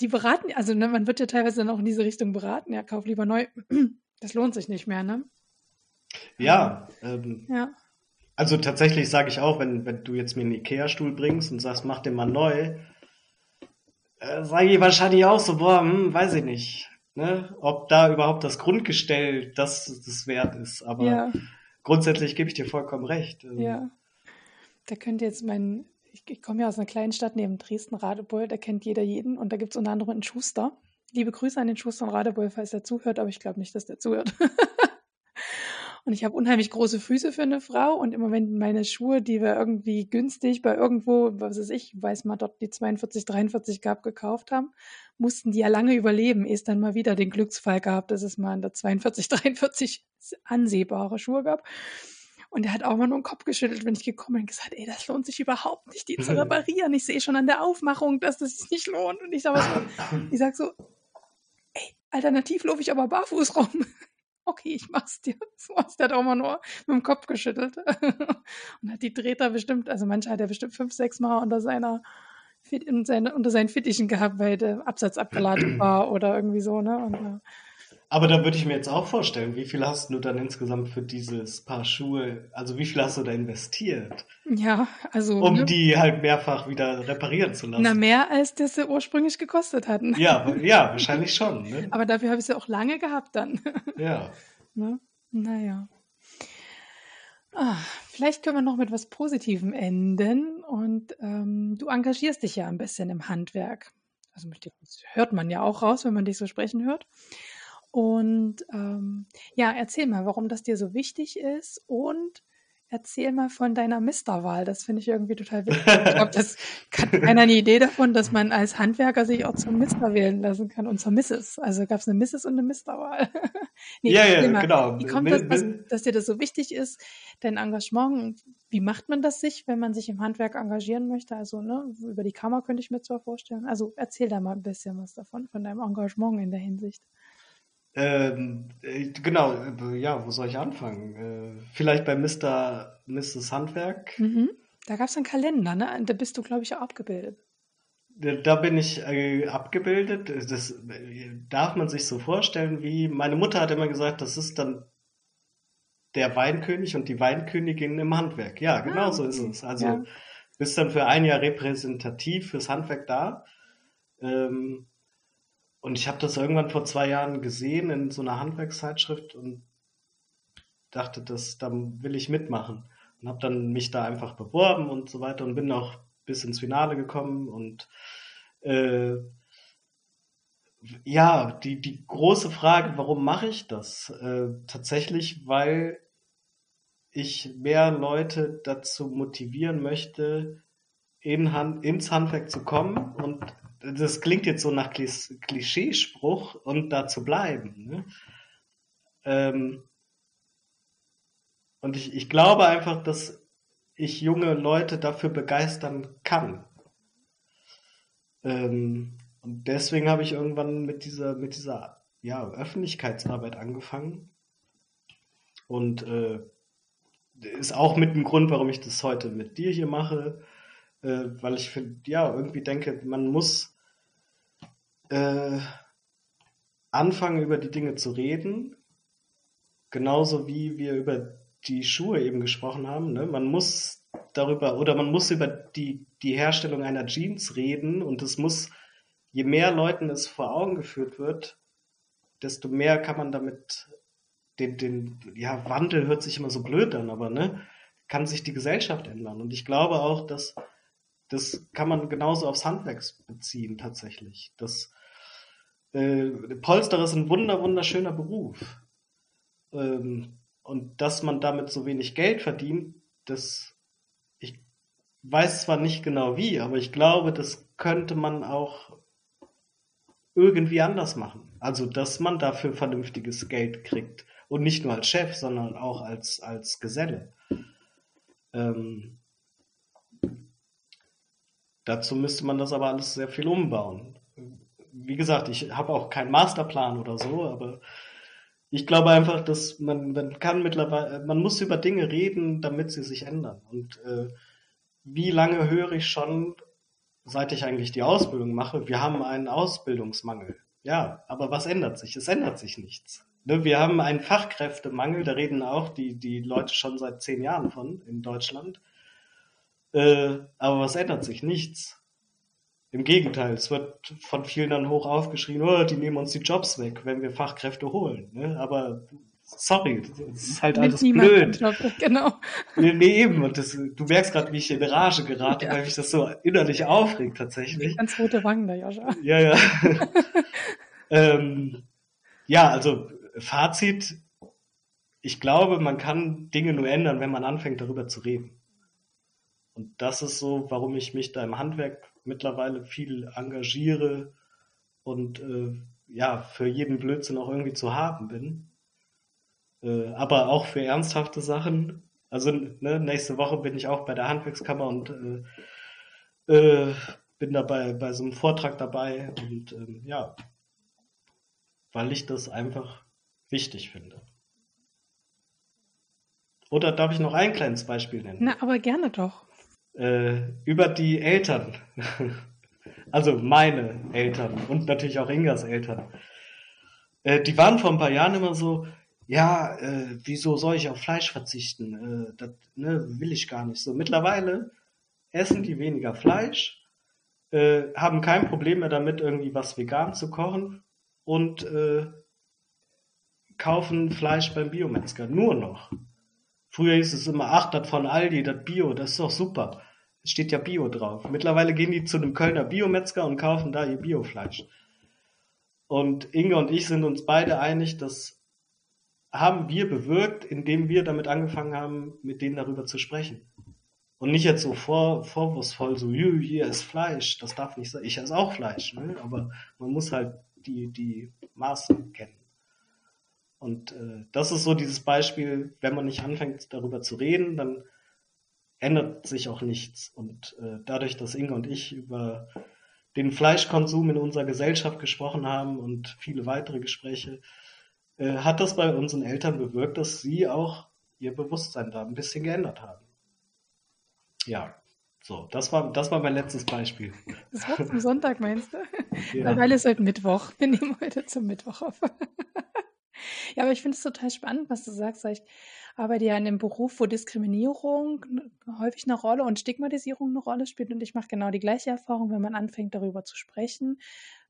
die beraten, also ne, man wird ja teilweise dann auch in diese Richtung beraten, ja, kauf lieber neu. Das lohnt sich nicht mehr, ne? Ja. Ähm, ja. Also tatsächlich sage ich auch, wenn, wenn du jetzt mir einen Ikea-Stuhl bringst und sagst, mach den mal neu, äh, sage ich wahrscheinlich auch so, boah, hm, weiß ich nicht, ne? ob da überhaupt das Grundgestell das, das wert ist. Aber ja. grundsätzlich gebe ich dir vollkommen recht. Ähm, ja. Da könnte jetzt mein ich, ich komme ja aus einer kleinen Stadt neben Dresden, Radebeul, da kennt jeder jeden und da gibt es unter anderem einen Schuster. Liebe Grüße an den Schuster und Radebeul, falls er zuhört, aber ich glaube nicht, dass der zuhört. und ich habe unheimlich große Füße für eine Frau und immer wenn meine Schuhe, die wir irgendwie günstig bei irgendwo, was weiß ich, weiß mal dort die 42, 43 gab, gekauft haben, mussten die ja lange überleben, ehe es dann mal wieder den Glücksfall gab, dass es mal in der 42, 43 ansehbare Schuhe gab. Und er hat auch mal nur den Kopf geschüttelt, wenn ich gekommen bin und gesagt, ey, das lohnt sich überhaupt nicht, die zu reparieren. Ich sehe schon an der Aufmachung, dass das sich nicht lohnt. Und ich sage so, ich sag so, ey, alternativ laufe ich aber barfuß rum. Okay, ich mach's dir. So was, der hat auch mal nur mit dem Kopf geschüttelt. und hat die Treter bestimmt, also manche hat er bestimmt fünf, sechs Mal unter seiner in seine, unter seinen Fittichen gehabt, weil der Absatz abgeladen war oder irgendwie so, ne? Und. Aber da würde ich mir jetzt auch vorstellen, wie viel hast du dann insgesamt für dieses Paar Schuhe, also wie viel hast du da investiert? Ja, also. Um ne? die halt mehrfach wieder reparieren zu lassen. Na, mehr als das sie ursprünglich gekostet hatten. Ja, ja, wahrscheinlich schon. Ne? Aber dafür habe ich sie auch lange gehabt dann. Ja. ne? Naja. Ah, vielleicht können wir noch mit was Positivem enden. Und ähm, du engagierst dich ja ein bisschen im Handwerk. Also das hört man ja auch raus, wenn man dich so sprechen hört. Und ähm, ja, erzähl mal, warum das dir so wichtig ist und erzähl mal von deiner Misterwahl. Das finde ich irgendwie total wichtig. Ich glaube, das hat keiner eine Idee davon, dass man als Handwerker sich auch zum Mister wählen lassen kann und zur Mrs. Also gab es eine Mrs. und eine Misterwahl. nee, ja, ja, mal, genau. Wie kommt das, dass, dass, dir das so wichtig ist, dein Engagement? Wie macht man das sich, wenn man sich im Handwerk engagieren möchte? Also ne, über die Kammer könnte ich mir zwar vorstellen. Also erzähl da mal ein bisschen was davon, von deinem Engagement in der Hinsicht. Ähm, äh, genau, äh, ja, wo soll ich anfangen? Äh, vielleicht bei Mr. Mrs. Handwerk. Mhm. Da gab es einen Kalender, ne? Da bist du, glaube ich, auch abgebildet. Da bin ich äh, abgebildet. Das darf man sich so vorstellen, wie meine Mutter hat immer gesagt, das ist dann der Weinkönig und die Weinkönigin im Handwerk. Ja, genau ah, okay. so ist es. Also ja. bist dann für ein Jahr repräsentativ fürs Handwerk da. Ähm, und ich habe das irgendwann vor zwei Jahren gesehen in so einer Handwerkszeitschrift und dachte, das, da will ich mitmachen. Und habe dann mich da einfach beworben und so weiter und bin auch bis ins Finale gekommen. Und äh, ja, die, die große Frage, warum mache ich das? Äh, tatsächlich, weil ich mehr Leute dazu motivieren möchte, in Hand, ins Handwerk zu kommen und das klingt jetzt so nach Klischeespruch und da zu bleiben. Ne? Ähm, und ich, ich glaube einfach, dass ich junge Leute dafür begeistern kann. Ähm, und deswegen habe ich irgendwann mit dieser, mit dieser ja, Öffentlichkeitsarbeit angefangen. Und äh, ist auch mit dem Grund, warum ich das heute mit dir hier mache äh, weil ich finde, ja, irgendwie denke, man muss äh, anfangen, über die Dinge zu reden, genauso wie wir über die Schuhe eben gesprochen haben. Ne? Man muss darüber oder man muss über die, die Herstellung einer Jeans reden und es muss, je mehr Leuten es vor Augen geführt wird, desto mehr kann man damit den, den, ja, Wandel hört sich immer so blöd an, aber ne, kann sich die Gesellschaft ändern. Und ich glaube auch, dass das kann man genauso aufs Handwerk beziehen, tatsächlich. Das, äh, Polsterer ist ein wunder, wunderschöner Beruf. Ähm, und dass man damit so wenig Geld verdient, das, ich weiß zwar nicht genau wie, aber ich glaube, das könnte man auch irgendwie anders machen. Also, dass man dafür vernünftiges Geld kriegt. Und nicht nur als Chef, sondern auch als, als Geselle. Ähm, Dazu müsste man das aber alles sehr viel umbauen. Wie gesagt, ich habe auch keinen Masterplan oder so, aber ich glaube einfach, dass man, man kann mittlerweile, man muss über Dinge reden, damit sie sich ändern. Und äh, wie lange höre ich schon, seit ich eigentlich die Ausbildung mache, wir haben einen Ausbildungsmangel. Ja, aber was ändert sich? Es ändert sich nichts. Ne, wir haben einen Fachkräftemangel, da reden auch die, die Leute schon seit zehn Jahren von in Deutschland. Äh, aber was ändert sich? Nichts. Im Gegenteil, es wird von vielen dann hoch aufgeschrien, oh, die nehmen uns die Jobs weg, wenn wir Fachkräfte holen. Ne? Aber sorry, das ist halt alles blöd. Job, genau. Nee, nee, eben. Und das, du merkst gerade, wie ich in Rage gerate, ja. weil mich das so innerlich aufregt tatsächlich. Ganz rote Wangen da, Joscha. Ja, ja. ähm, ja, also Fazit, ich glaube, man kann Dinge nur ändern, wenn man anfängt, darüber zu reden. Und das ist so, warum ich mich da im Handwerk mittlerweile viel engagiere und äh, ja, für jeden Blödsinn auch irgendwie zu haben bin. Äh, aber auch für ernsthafte Sachen. Also ne, nächste Woche bin ich auch bei der Handwerkskammer und äh, äh, bin dabei bei so einem Vortrag dabei und ähm, ja, weil ich das einfach wichtig finde. Oder darf ich noch ein kleines Beispiel nennen? Na, aber gerne doch. Äh, über die Eltern. also meine Eltern und natürlich auch Ingas Eltern. Äh, die waren vor ein paar Jahren immer so, ja, äh, wieso soll ich auf Fleisch verzichten? Äh, das ne, will ich gar nicht so. Mittlerweile essen die weniger Fleisch, äh, haben kein Problem mehr damit, irgendwie was vegan zu kochen und äh, kaufen Fleisch beim Biometzger. Nur noch. Früher hieß es immer, ach, das von Aldi, das Bio, das ist doch super. Es steht ja Bio drauf. Mittlerweile gehen die zu einem Kölner Biometzger und kaufen da ihr Biofleisch. Und Inge und ich sind uns beide einig, dass haben wir bewirkt, indem wir damit angefangen haben, mit denen darüber zu sprechen. Und nicht jetzt so vor, vorwurfsvoll, so, hier ist Fleisch, das darf nicht sein. Ich esse auch Fleisch, ne? aber man muss halt die, die Maßen kennen. Und äh, das ist so dieses Beispiel, wenn man nicht anfängt, darüber zu reden, dann ändert sich auch nichts. Und äh, dadurch, dass Inge und ich über den Fleischkonsum in unserer Gesellschaft gesprochen haben und viele weitere Gespräche, äh, hat das bei unseren Eltern bewirkt, dass sie auch ihr Bewusstsein da ein bisschen geändert haben. Ja, so, das war, das war mein letztes Beispiel. Das war zum Sonntag, meinst du? Ja. Weil es heute Mittwoch. Wir nehmen heute zum Mittwoch auf. ja, aber ich finde es total spannend, was du sagst. Ich arbeite ja in einem Beruf, wo Diskriminierung häufig eine Rolle und Stigmatisierung eine Rolle spielt. Und ich mache genau die gleiche Erfahrung, wenn man anfängt, darüber zu sprechen,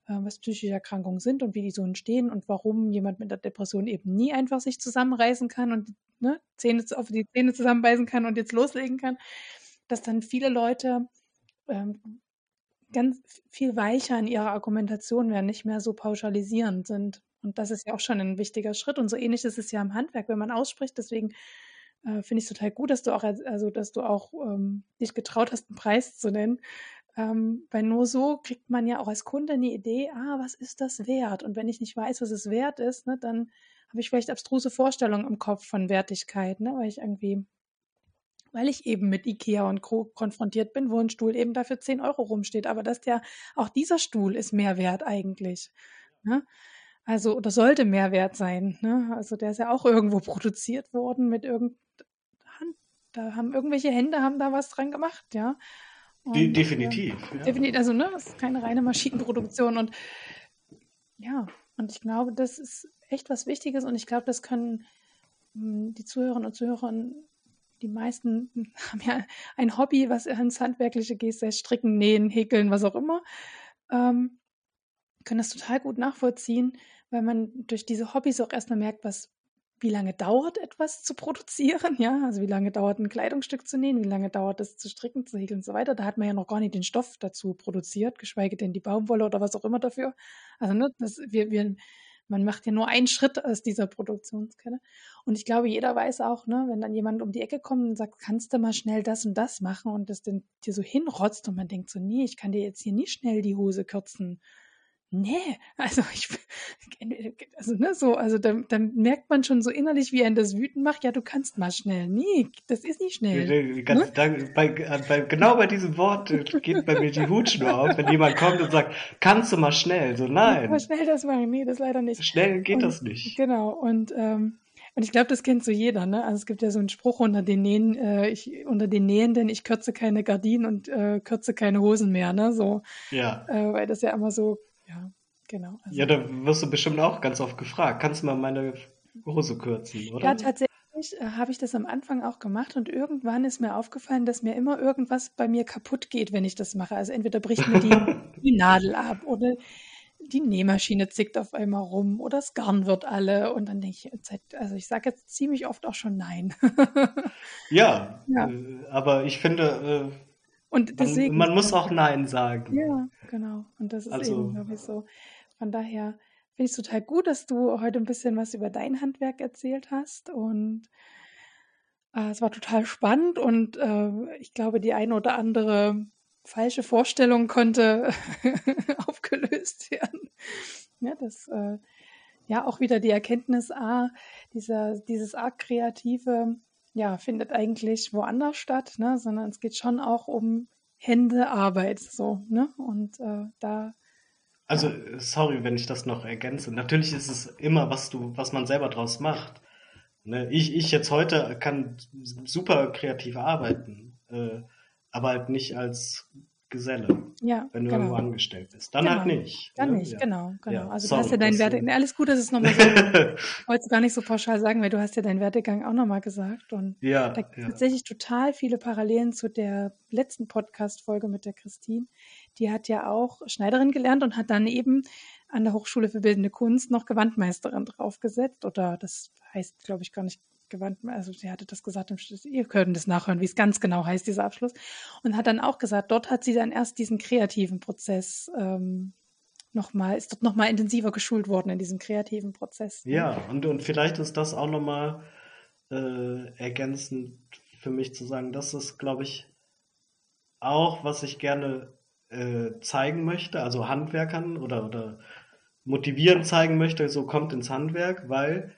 äh, was psychische Erkrankungen sind und wie die so entstehen und warum jemand mit der Depression eben nie einfach sich zusammenreißen kann und ne, Zähne auf die Zähne zusammenbeißen kann und jetzt loslegen kann, dass dann viele Leute ähm, ganz viel weicher in ihrer Argumentation werden, nicht mehr so pauschalisierend sind. Und das ist ja auch schon ein wichtiger Schritt. Und so ähnlich ist es ja im Handwerk, wenn man ausspricht. Deswegen äh, finde ich es total gut, dass du auch, also dass du auch ähm, dich getraut hast, einen Preis zu nennen, ähm, weil nur so kriegt man ja auch als Kunde eine Idee, ah, was ist das wert? Und wenn ich nicht weiß, was es wert ist, ne, dann habe ich vielleicht abstruse Vorstellungen im Kopf von Wertigkeit, ne, weil ich irgendwie, weil ich eben mit Ikea und Co. konfrontiert bin, wo ein Stuhl eben dafür 10 Euro rumsteht. Aber dass der, auch dieser Stuhl ist mehr wert eigentlich. Ne? Also, oder sollte mehr wert sein. Ne? Also, der ist ja auch irgendwo produziert worden mit irgendeiner Hand. Da haben irgendwelche Hände haben da was dran gemacht, ja. Und, definitiv. Äh, ja. Definitiv, also ne, das ist keine reine Maschinenproduktion und ja, und ich glaube, das ist echt was Wichtiges und ich glaube, das können hm, die Zuhörerinnen und Zuhörer, die meisten haben ja ein Hobby, was ins Handwerkliche geht, sei Stricken, Nähen, Häkeln, was auch immer, ähm, können das total gut nachvollziehen, weil man durch diese Hobbys auch erstmal merkt, was wie lange dauert etwas zu produzieren, ja, also wie lange dauert ein Kleidungsstück zu nähen, wie lange dauert es zu stricken, zu häkeln und so weiter. Da hat man ja noch gar nicht den Stoff dazu produziert, geschweige denn die Baumwolle oder was auch immer dafür. Also ne, das, wir, wir, man macht ja nur einen Schritt aus dieser Produktionskette. Und ich glaube, jeder weiß auch, ne, wenn dann jemand um die Ecke kommt und sagt, kannst du mal schnell das und das machen und das dann dir so hinrotzt und man denkt so, nee, ich kann dir jetzt hier nie schnell die Hose kürzen Nee, also ich, also ne, so, also dann, dann merkt man schon so innerlich, wie er das wütend macht. Ja, du kannst mal schnell. Nee, das ist nicht schnell. Ganz, ne? bei, bei, genau bei diesem Wort geht bei mir die Hutschnur auf, wenn jemand kommt und sagt, kannst du mal schnell? So, nein. Mal schnell das machen. Nee, das leider nicht. Schnell geht und, das nicht. Genau. Und, ähm, und ich glaube, das kennt so jeder, ne? Also es gibt ja so einen Spruch unter den Nähen, äh, ich, unter den Nähenden, ich kürze keine Gardinen und äh, kürze keine Hosen mehr, ne? So. Ja. Äh, weil das ja immer so ja, genau. Also, ja, da wirst du bestimmt auch ganz oft gefragt. Kannst du mal meine Hose kürzen, oder? Ja, tatsächlich äh, habe ich das am Anfang auch gemacht und irgendwann ist mir aufgefallen, dass mir immer irgendwas bei mir kaputt geht, wenn ich das mache. Also entweder bricht mir die, die Nadel ab oder die Nähmaschine zickt auf einmal rum oder das Garn wird alle und dann denke ich, also ich sage jetzt ziemlich oft auch schon nein. ja, ja. Äh, aber ich finde, äh, und deswegen, man, man, muss auch Nein sagen. Ja, genau. Und das ist also, eben, glaube ich, so. Von daher finde ich es total gut, dass du heute ein bisschen was über dein Handwerk erzählt hast. Und äh, es war total spannend und äh, ich glaube, die eine oder andere falsche Vorstellung konnte aufgelöst werden. Ja, das äh, ja auch wieder die Erkenntnis, ah, dieser, dieses arg kreative ja, findet eigentlich woanders statt, ne? sondern es geht schon auch um Händearbeit, so, ne? Und äh, da. Also, sorry, wenn ich das noch ergänze. Natürlich ist es immer, was du, was man selber draus macht. Ne? Ich, ich jetzt heute kann super kreativ arbeiten, äh, aber halt nicht als Geselle. Ja, wenn du genau. irgendwo angestellt bist. Dann halt genau. halt nicht. Dann ne? nicht, ja. genau, genau. Ja, also sorry, du hast ja deinen Werdegang, alles gut, das ist nochmal so, ich wollte es gar nicht so pauschal sagen, weil du hast ja deinen Werdegang auch nochmal gesagt und ja, da gibt es tatsächlich total viele Parallelen zu der letzten Podcast-Folge mit der Christine. Die hat ja auch Schneiderin gelernt und hat dann eben an der Hochschule für Bildende Kunst noch Gewandmeisterin draufgesetzt oder das heißt, glaube ich, gar nicht gewandt, also sie hatte das gesagt, ihr könnt es nachhören, wie es ganz genau heißt, dieser Abschluss. Und hat dann auch gesagt, dort hat sie dann erst diesen kreativen Prozess ähm, nochmal, ist dort nochmal intensiver geschult worden in diesem kreativen Prozess. Ja, und, und vielleicht ist das auch nochmal äh, ergänzend für mich zu sagen, das ist, glaube ich, auch, was ich gerne äh, zeigen möchte, also Handwerkern oder, oder motivieren zeigen möchte, so kommt ins Handwerk, weil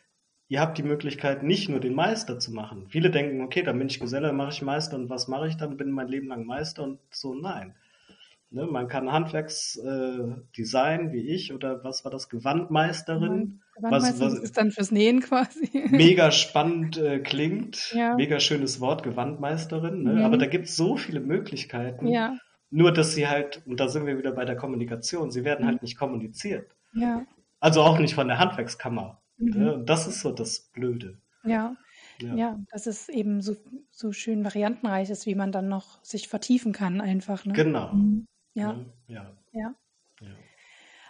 ihr habt die Möglichkeit, nicht nur den Meister zu machen. Viele denken, okay, dann bin ich Geselle, dann mache ich Meister und was mache ich dann? Bin mein Leben lang Meister und so, nein. Ne, man kann Handwerksdesign äh, wie ich oder was war das, Gewandmeisterin. Gewandmeisterin was, was ist dann fürs Nähen quasi. Mega spannend äh, klingt, ja. mega schönes Wort, Gewandmeisterin. Ne? Mhm. Aber da gibt es so viele Möglichkeiten. Ja. Nur, dass sie halt, und da sind wir wieder bei der Kommunikation, sie werden mhm. halt nicht kommuniziert. Ja. Also auch nicht von der Handwerkskammer. Mhm. Ja, das ist so das Blöde. Ja. Ja. ja, dass es eben so, so schön variantenreich ist, wie man dann noch sich vertiefen kann, einfach. Ne? Genau. Mhm. Ja. ja. ja. Ja.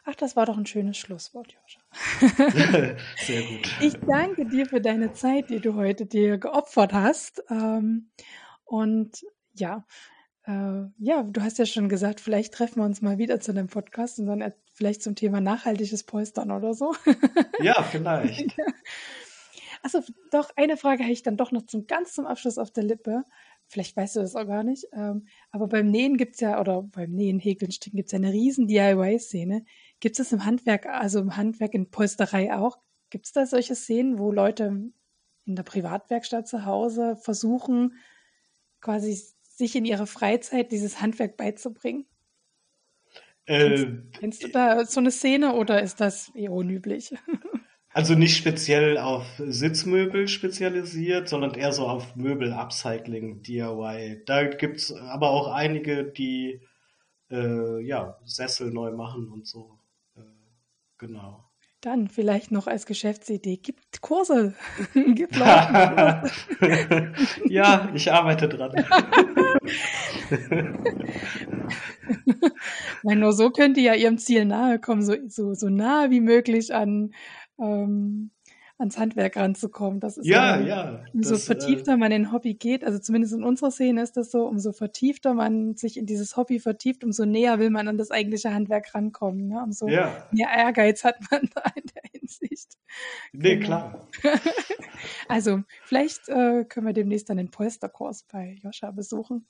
Ach, das war doch ein schönes Schlusswort, Joscha. Sehr gut. Ich danke dir für deine Zeit, die du heute dir geopfert hast. Ähm, und ja, äh, ja, du hast ja schon gesagt, vielleicht treffen wir uns mal wieder zu einem Podcast und dann vielleicht zum Thema nachhaltiges Polstern oder so. Ja, vielleicht. Achso, doch, eine Frage habe ich dann doch noch zum ganz zum Abschluss auf der Lippe. Vielleicht weißt du das auch gar nicht. Ähm, aber beim Nähen gibt es ja, oder beim Nähen, Häkeln, Stricken gibt es ja eine riesen DIY-Szene. Gibt es das im Handwerk, also im Handwerk in Polsterei auch? Gibt es da solche Szenen, wo Leute in der Privatwerkstatt zu Hause versuchen, quasi sich in ihrer Freizeit dieses Handwerk beizubringen? Äh, kennst, du da so eine Szene oder ist das eher unüblich? Also nicht speziell auf Sitzmöbel spezialisiert, sondern eher so auf Möbel-Upcycling, DIY. Da gibt es aber auch einige, die äh, ja, Sessel neu machen und so. Äh, genau. Dann vielleicht noch als Geschäftsidee, gibt Kurse. gibt Leute. ja, ich arbeite dran. Weil nur so könnt ihr ja ihrem Ziel nahe kommen, so, so, so nah wie möglich an ähm, ans Handwerk ranzukommen. Das ist ja, ja. ja umso das, äh, vertiefter man in Hobby geht, also zumindest in unserer Szene ist das so, umso vertiefter man sich in dieses Hobby vertieft, umso näher will man an das eigentliche Handwerk rankommen. Ne? Umso ja. mehr Ehrgeiz hat man da in der Hinsicht. Nee, genau. klar. also vielleicht äh, können wir demnächst dann den Polsterkurs bei Joscha besuchen.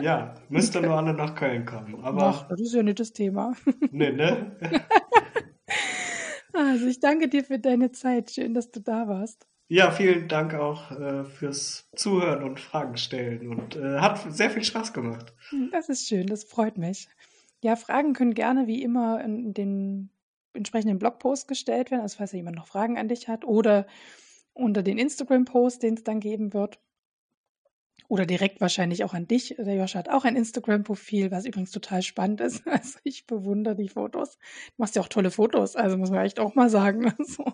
ja, müsste nur alle nach Köln kommen. Aber Ach, das ist ja nicht das Thema. nee, ne? Also ich danke dir für deine Zeit. Schön, dass du da warst. Ja, vielen Dank auch äh, fürs Zuhören und Fragen stellen und äh, hat sehr viel Spaß gemacht. Hm, das ist schön, das freut mich. Ja, Fragen können gerne wie immer in den entsprechenden Blogpost gestellt werden, also falls jemand noch Fragen an dich hat oder unter den Instagram-Post, den es dann geben wird. Oder direkt wahrscheinlich auch an dich. Der Joscha hat auch ein Instagram-Profil, was übrigens total spannend ist. Also ich bewundere die Fotos. Du machst ja auch tolle Fotos, also muss man echt auch mal sagen. Also,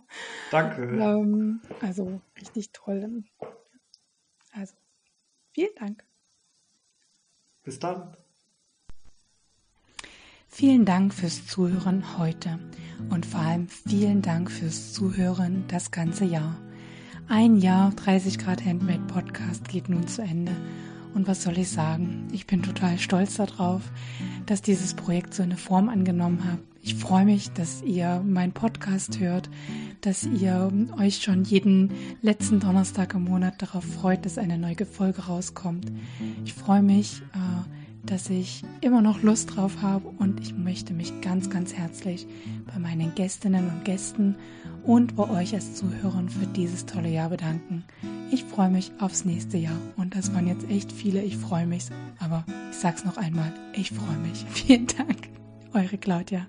Danke. Ähm, also richtig toll. Also vielen Dank. Bis dann. Vielen Dank fürs Zuhören heute und vor allem vielen Dank fürs Zuhören das ganze Jahr. Ein Jahr 30 Grad Handmade Podcast geht nun zu Ende. Und was soll ich sagen? Ich bin total stolz darauf, dass dieses Projekt so eine Form angenommen hat. Ich freue mich, dass ihr meinen Podcast hört, dass ihr euch schon jeden letzten Donnerstag im Monat darauf freut, dass eine neue Folge rauskommt. Ich freue mich, äh, dass ich immer noch Lust drauf habe und ich möchte mich ganz, ganz herzlich bei meinen Gästinnen und Gästen und bei euch als Zuhörern für dieses tolle Jahr bedanken. Ich freue mich aufs nächste Jahr und das waren jetzt echt viele, ich freue mich, aber ich sag's noch einmal, ich freue mich. Vielen Dank, eure Claudia.